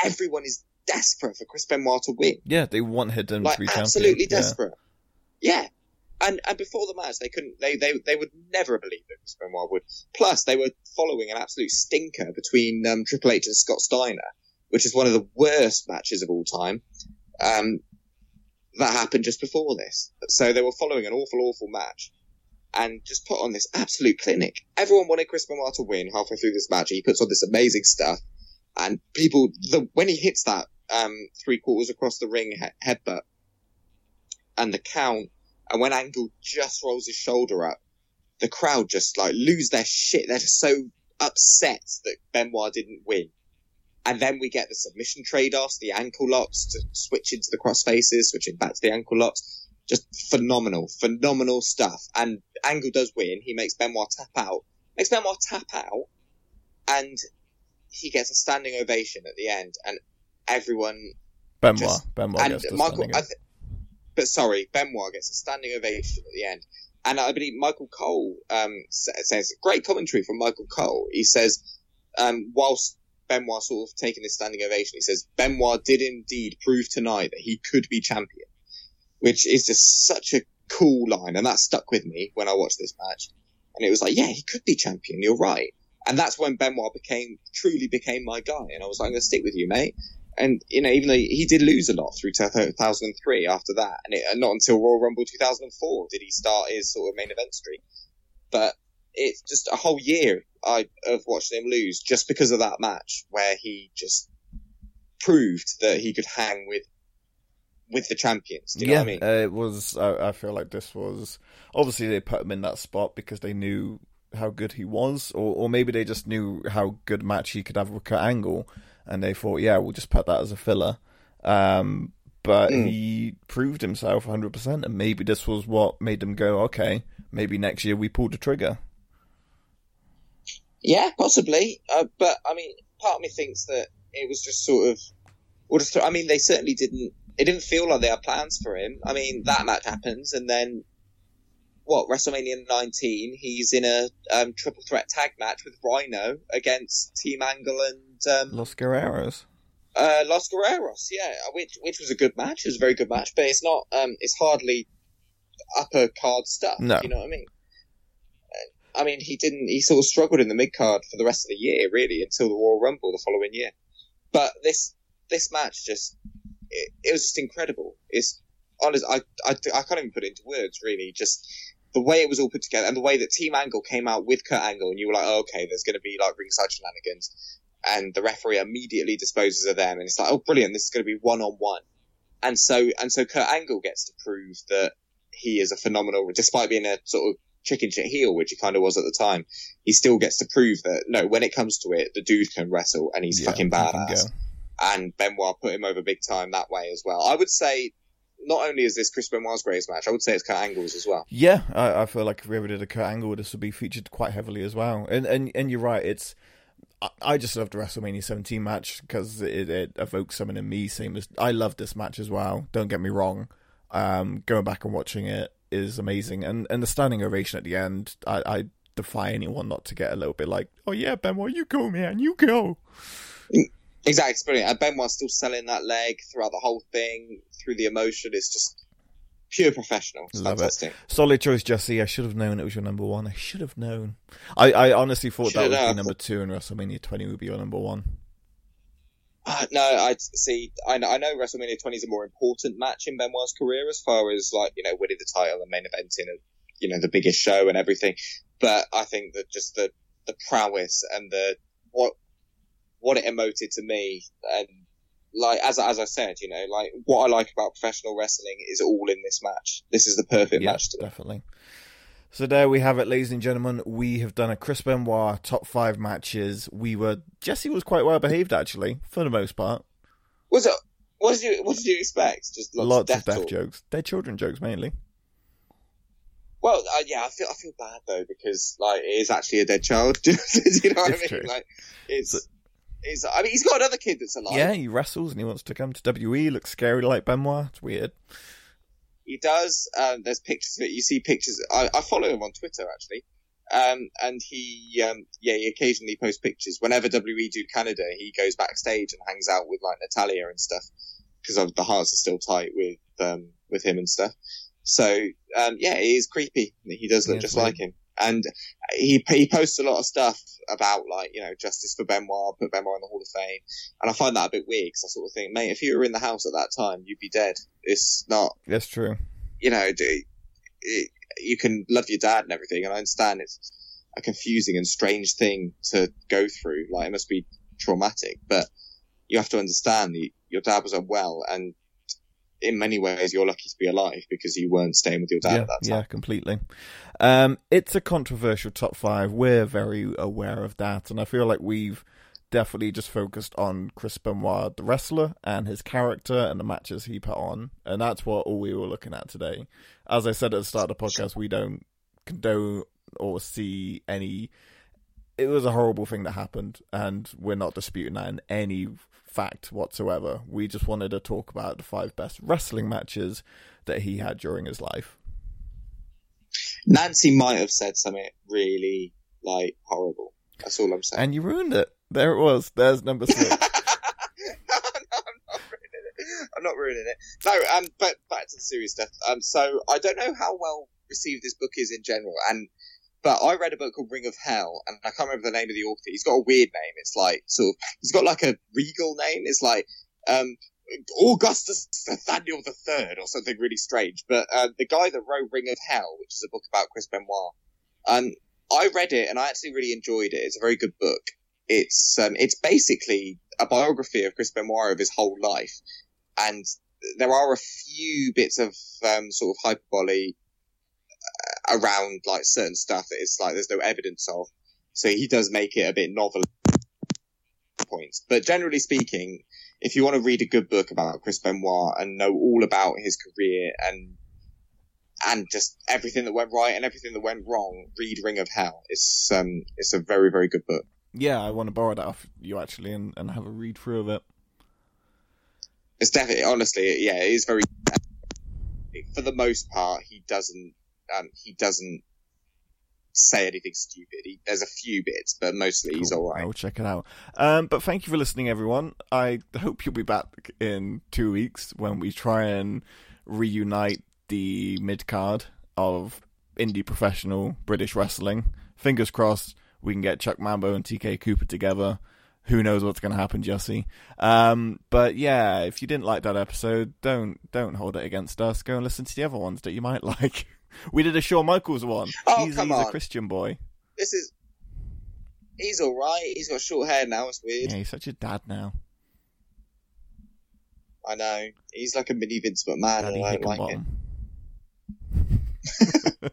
everyone is desperate for Chris Benoit to win. Yeah, they wanted him like to be champion. absolutely Yeah. desperate. Yeah. And and before the match, they couldn't. They they they would never believe that Chris Benoit would. Plus, they were following an absolute stinker between um, Triple H and Scott Steiner, which is one of the worst matches of all time. Um, that happened just before this, so they were following an awful, awful match, and just put on this absolute clinic. Everyone wanted Chris Benoit to win halfway through this match. He puts on this amazing stuff, and people, the when he hits that um, three quarters across the ring he- headbutt and the count, and when Angle just rolls his shoulder up, the crowd just like lose their shit. They're just so upset that Benoit didn't win. And then we get the submission trade-offs, the ankle locks to switch into the cross faces, switching back to the ankle locks. Just phenomenal, phenomenal stuff. And Angle does win. He makes Benoit tap out. Makes Benoit tap out, and he gets a standing ovation at the end. And everyone Benoit. Just- Benoit and gets Michael, th- but sorry, Benoit gets a standing ovation at the end, and I believe Michael Cole um, sa- says great commentary from Michael Cole. He says, um, whilst Benoit sort of taking this standing ovation, he says Benoit did indeed prove tonight that he could be champion, which is just such a cool line, and that stuck with me when I watched this match. And it was like, yeah, he could be champion. You're right. And that's when Benoit became truly became my guy, and I was like, I'm going to stick with you, mate. And you know, even though he did lose a lot through 2003 after that, and, it, and not until Royal Rumble 2004 did he start his sort of main event streak. But it's just a whole year I of watching him lose just because of that match where he just proved that he could hang with with the champions. Do you yeah, know what I mean? uh, it was. I, I feel like this was obviously they put him in that spot because they knew how good he was, or or maybe they just knew how good match he could have with Kurt Angle, and they thought, yeah, we'll just put that as a filler. Um, but Mm. he proved himself 100, percent and maybe this was what made them go, okay, maybe next year we pulled the trigger. Yeah, possibly. Uh, but I mean, part of me thinks that it was just sort of, or just, I mean, they certainly didn't. It didn't feel like they had plans for him. I mean, that match happens, and then what? WrestleMania 19, he's in a um, triple threat tag match with Rhino against Team Angle and um, Los Guerreros. uh, Los Guerreros. Yeah, which which was a good match. It was a very good match, but it's not. Um, it's hardly upper card stuff. No. You know what I mean? Uh, I mean, he didn't. He sort of struggled in the mid card for the rest of the year, really, until the Royal Rumble the following year. But this this match just it, it was just incredible. It's honest. I, I I can't even put it into words. Really, just the way it was all put together and the way that Team Angle came out with Kurt Angle, and you were like, oh, okay, there's going to be like ringside shenanigans, and the referee immediately disposes of them, and it's like, oh, brilliant, this is going to be one on one, and so and so Kurt Angle gets to prove that he is a phenomenal, despite being a sort of chicken shit heel, which he kind of was at the time. He still gets to prove that no, when it comes to it, the dude can wrestle, and he's Yeah, fucking badass. And Benoit put him over big time that way as well. I would say. Not only is this Chris Benoit's greatest match, I would say it's Kurt Angle's as well. Yeah, I, I feel like if we ever did a Kurt Angle, this would be featured quite heavily as well. And and and you're right. It's I, just love the WrestleMania 17 match because it, it evokes something in me. Same as I love this match as well. Don't get me wrong. Um, going back and watching it is amazing, and and the standing ovation at the end, I, I defy anyone not to get a little bit like, oh yeah, Benoit, you go, man, you go. Exactly, it's brilliant. And Benoit's still selling that leg throughout the whole thing, through the emotion. It's just pure professional. It's Love it. Solid choice, Jesse. I should have known it was your number one. I should have known. I, I honestly thought that Should would be number two, and WrestleMania 20 would be your number one. Uh, no, I see. I know, I know WrestleMania 20 is a more important match in Benoit's career as far as like you know winning the title and main eventing a you know the biggest show and everything. But I think that just the the prowess and the what what it emoted to me and like as as I said, you know, like what I like about professional wrestling is all in this match. This is the perfect Yeah, match to definitely. So there we have it, ladies and gentlemen. We have done a Chris Benoit top five matches. We were Jesse was quite well behaved actually, for the most part. Was it? What did you What did you expect? Just lots, Lots of death, of death jokes. They're children jokes mainly. Well, uh, yeah, I feel I feel bad though because like it is actually a dead child. You know what It's I mean? true. Like it's Is I mean, he's got another kid that's alive. Yeah, he wrestles and he wants to come to WWE. Looks scary like Benoit. It's weird. He does. Um, there's pictures of it. You see pictures. I, I follow him on Twitter actually. Um, and he, um, yeah, he occasionally posts pictures. Whenever WWE do Canada, he goes backstage and hangs out with like Natalya and stuff because the Harts are still tight with um, with him and stuff. So um, yeah, he is creepy. He does look Yeah, just like him, and he he posts a lot of stuff about like you know justice for Benoit, put Benoit in the Hall of Fame, and I find that a bit weird because I sort of think, mate, if you were in the house at that time, you'd be dead. It's not, That's true. you know, do- it, you can love your dad and everything, and I understand it's a confusing and strange thing to go through. Like it must be traumatic, but you have to understand that your dad was unwell, and in many ways you're lucky to be alive because you weren't staying with your dad yeah, at that time. yeah, completely. Um, it's a controversial top five. We're very aware of that, and I feel like we've definitely just focused on Chris Benoit, the wrestler, and his character and the matches he put on, and that's what all we were looking at today. As I said at the start of the podcast, we don't condone or see any. It was a horrible thing that happened, and we're not disputing that in any fact whatsoever. We just wanted to talk about the five best wrestling matches that he had during his life. Nancy might have said something really like horrible. That's all I'm saying. And you ruined it. There it was. There's number six. no, no, I'm not ruining it. I'm not ruining it. No, um, but back to the serious stuff. Um, so I don't know how well received this book is in general, and but I read a book called Ring of Hell, and I can't remember the name of the author. He's got a weird name. It's like sort of he's got like a regal name. It's like um Augustus Nathaniel the Third or something really strange. But uh, the guy that wrote Ring of Hell, which is a book about Chris Benoit, um, I read it and I actually really enjoyed it. It's a very good book. It's um, it's basically a biography of Chris Benoit of his whole life, and there are a few bits of um, sort of hyperbole around like certain stuff that it's like there's no evidence of. So he does make it a bit novel points. But generally speaking, if you want to read a good book about Chris Benoit and know all about his career and and just everything that went right and everything that went wrong, read Ring of Hell. It's um it's a very very good book. yeah, I want to borrow that off you actually and, and have a read through of it. It's definitely honestly yeah it is very. For the most part, he doesn't um he doesn't say anything stupid. He, there's a few bits, but mostly he's all right. I will check it out. Um, but thank you for listening, everyone. I hope you'll be back in two weeks when we try and reunite the mid card of indie professional British wrestling. Fingers crossed we can get Chuck Mambo and TK Cooper together. Who knows what's going to happen, Jesse? Um, but yeah, if you didn't like that episode, don't don't hold it against us. Go and listen to the other ones that you might like. We did a Shawn Michaels one. Oh, he's, come he's a on. Christian boy. This is. He's all right. He's got short hair now. It's weird. Yeah, he's such a dad now. I know. He's like a mini Vince McMahon, Daddy I don't like it.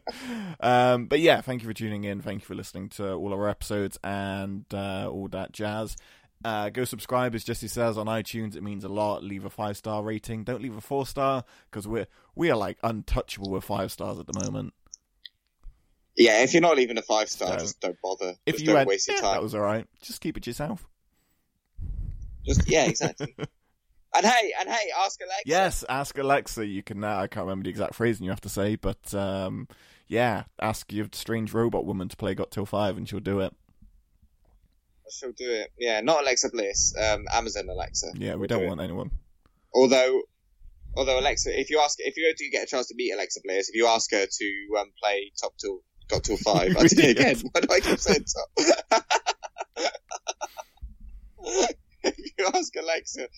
Um, but yeah, thank you for tuning in. Thank you for listening to all our episodes and uh, all that jazz. Uh, go subscribe, as Jesse says, on iTunes. It means a lot. Leave a five star rating. Don't leave a four star because we're we are like untouchable with five stars at the moment. Yeah, if you're not leaving a five star, No. just don't bother. If just you don't went, waste your "Yeah, time. that was all right. Just keep it yourself. Just yeah, exactly. and hey, and hey, ask Alexa. Yes, ask Alexa. You can. Uh, I can't remember the exact phrasing you have to say, but um, yeah, ask your strange robot woman to play Got Till Five, and she'll do it. She'll do it. Yeah, not Alexa Bliss. Um, Amazon Alexa. Yeah, we don't do it. want anyone. Although, although Alexa, if you ask, if you do get a chance to meet Alexa Bliss, if you ask her to um, play top till got till five, I did it again. Why do I keep saying top? if you ask Alexa,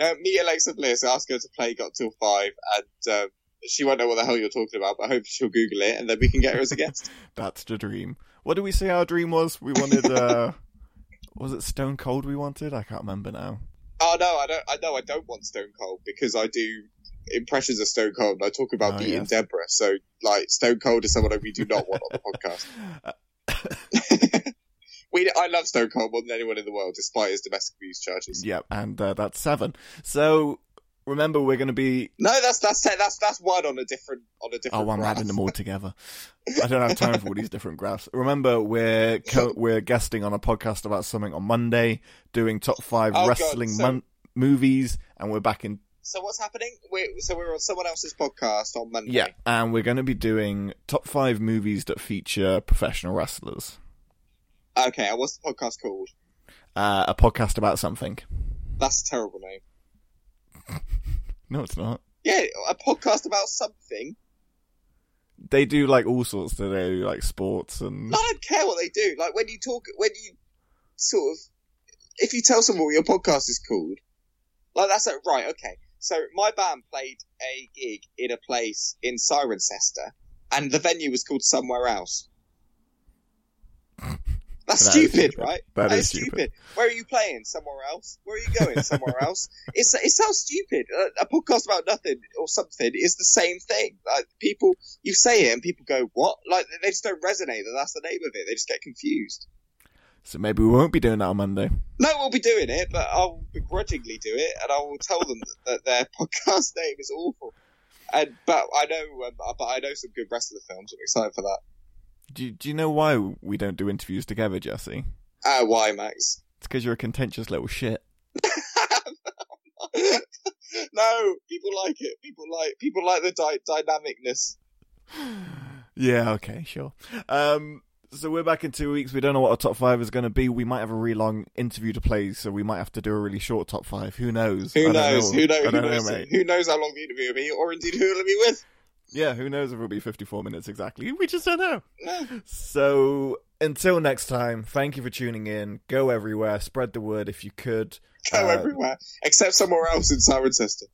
uh, meet Alexa Bliss, ask her to play got till five, and um, she won't know what the hell you're talking about, but I hope she'll Google it, and then we can get her as a guest. That's the dream. What did we say our dream was? We wanted. uh Was it Stone Cold? We wanted. I can't remember now. Oh no, I don't. I know I don't want Stone Cold because I do impressions of Stone Cold. and I talk about Oh, beating yes. Deborah. So like Stone Cold is someone that we do not want on the podcast. we I love Stone Cold more than anyone in the world, despite his domestic abuse charges. Yep, and uh, that's seven. So remember, we're going to be. No, that's that's that's that's one on a different on a different. Oh, I'm graph. adding them all together. I don't have time for all these different graphs. Remember, we're co- we're guesting on a podcast about something on Monday, doing top five Oh, wrestling so- mon- movies, and we're back in So what's happening? We're, so we're on someone else's podcast on Monday. yeah, and we're going to be doing top five movies that feature professional wrestlers. Okay, what's the podcast called? Uh, a podcast about something. That's a terrible name. No, it's not. Yeah, a podcast about something. They do like all sorts. They do like sports and I don't care what they do. Like when you talk, when you sort of, if you tell someone what your podcast is called, like that's like, right. Okay, so my band played a gig in a place in Cirencester, and the venue was called somewhere else. That's That stupid, stupid. right? That That is stupid. stupid. Where are you playing? Somewhere else? Where are you going? Somewhere else? It's it sounds stupid. A, a podcast about nothing or something is the same thing. Like people, you say it and people go, "What?" Like they just don't resonate. That that's the name of it. They just get confused. so maybe we won't be doing that on Monday. No, we'll be doing it, but I'll begrudgingly do it, and I will tell them that, that their podcast name is awful. And but I know, um, but I know some good wrestler films. I'm excited for that. Do do you know why we don't do interviews together, Jesse? Uh, why, Max? It's because you're a contentious little shit. no, people like it. People like people like the dy- dynamicness. Yeah, okay, sure. Um, so we're back in two weeks. We don't know what our top five is going to be. We might have a really long interview to play, so we might have to do a really short top five. Who knows? Who knows? know. Who, know, I who don't knows? know. Who knows how long the interview will be, or indeed who it'll be with? Yeah, who knows if it'll be 54 minutes exactly. We just don't know. So until next time, thank you for tuning in. Go everywhere. Spread the word if you could. Go Uh, everywhere except somewhere else in Cirencester.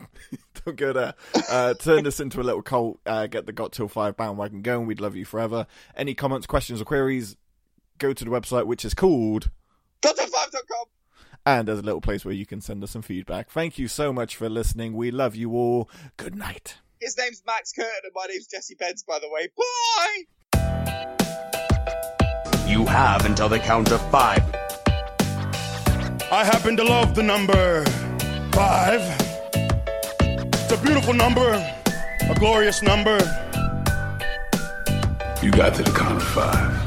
Don't go there. Uh, turn this into a little cult. Uh, get the Got Till 5 bandwagon going. We'd love you forever. Any comments, questions, or queries, go to the website, which is called. Got5.com. And there's a little place where you can send us some feedback. Thank you so much for listening. We love you all. Good night. His name's Max Curtin, and my name's Jesse Benz, by the way. Bye! You have until the count of five. I happen to love the number five. It's a beautiful number, a glorious number. You got to the count of five.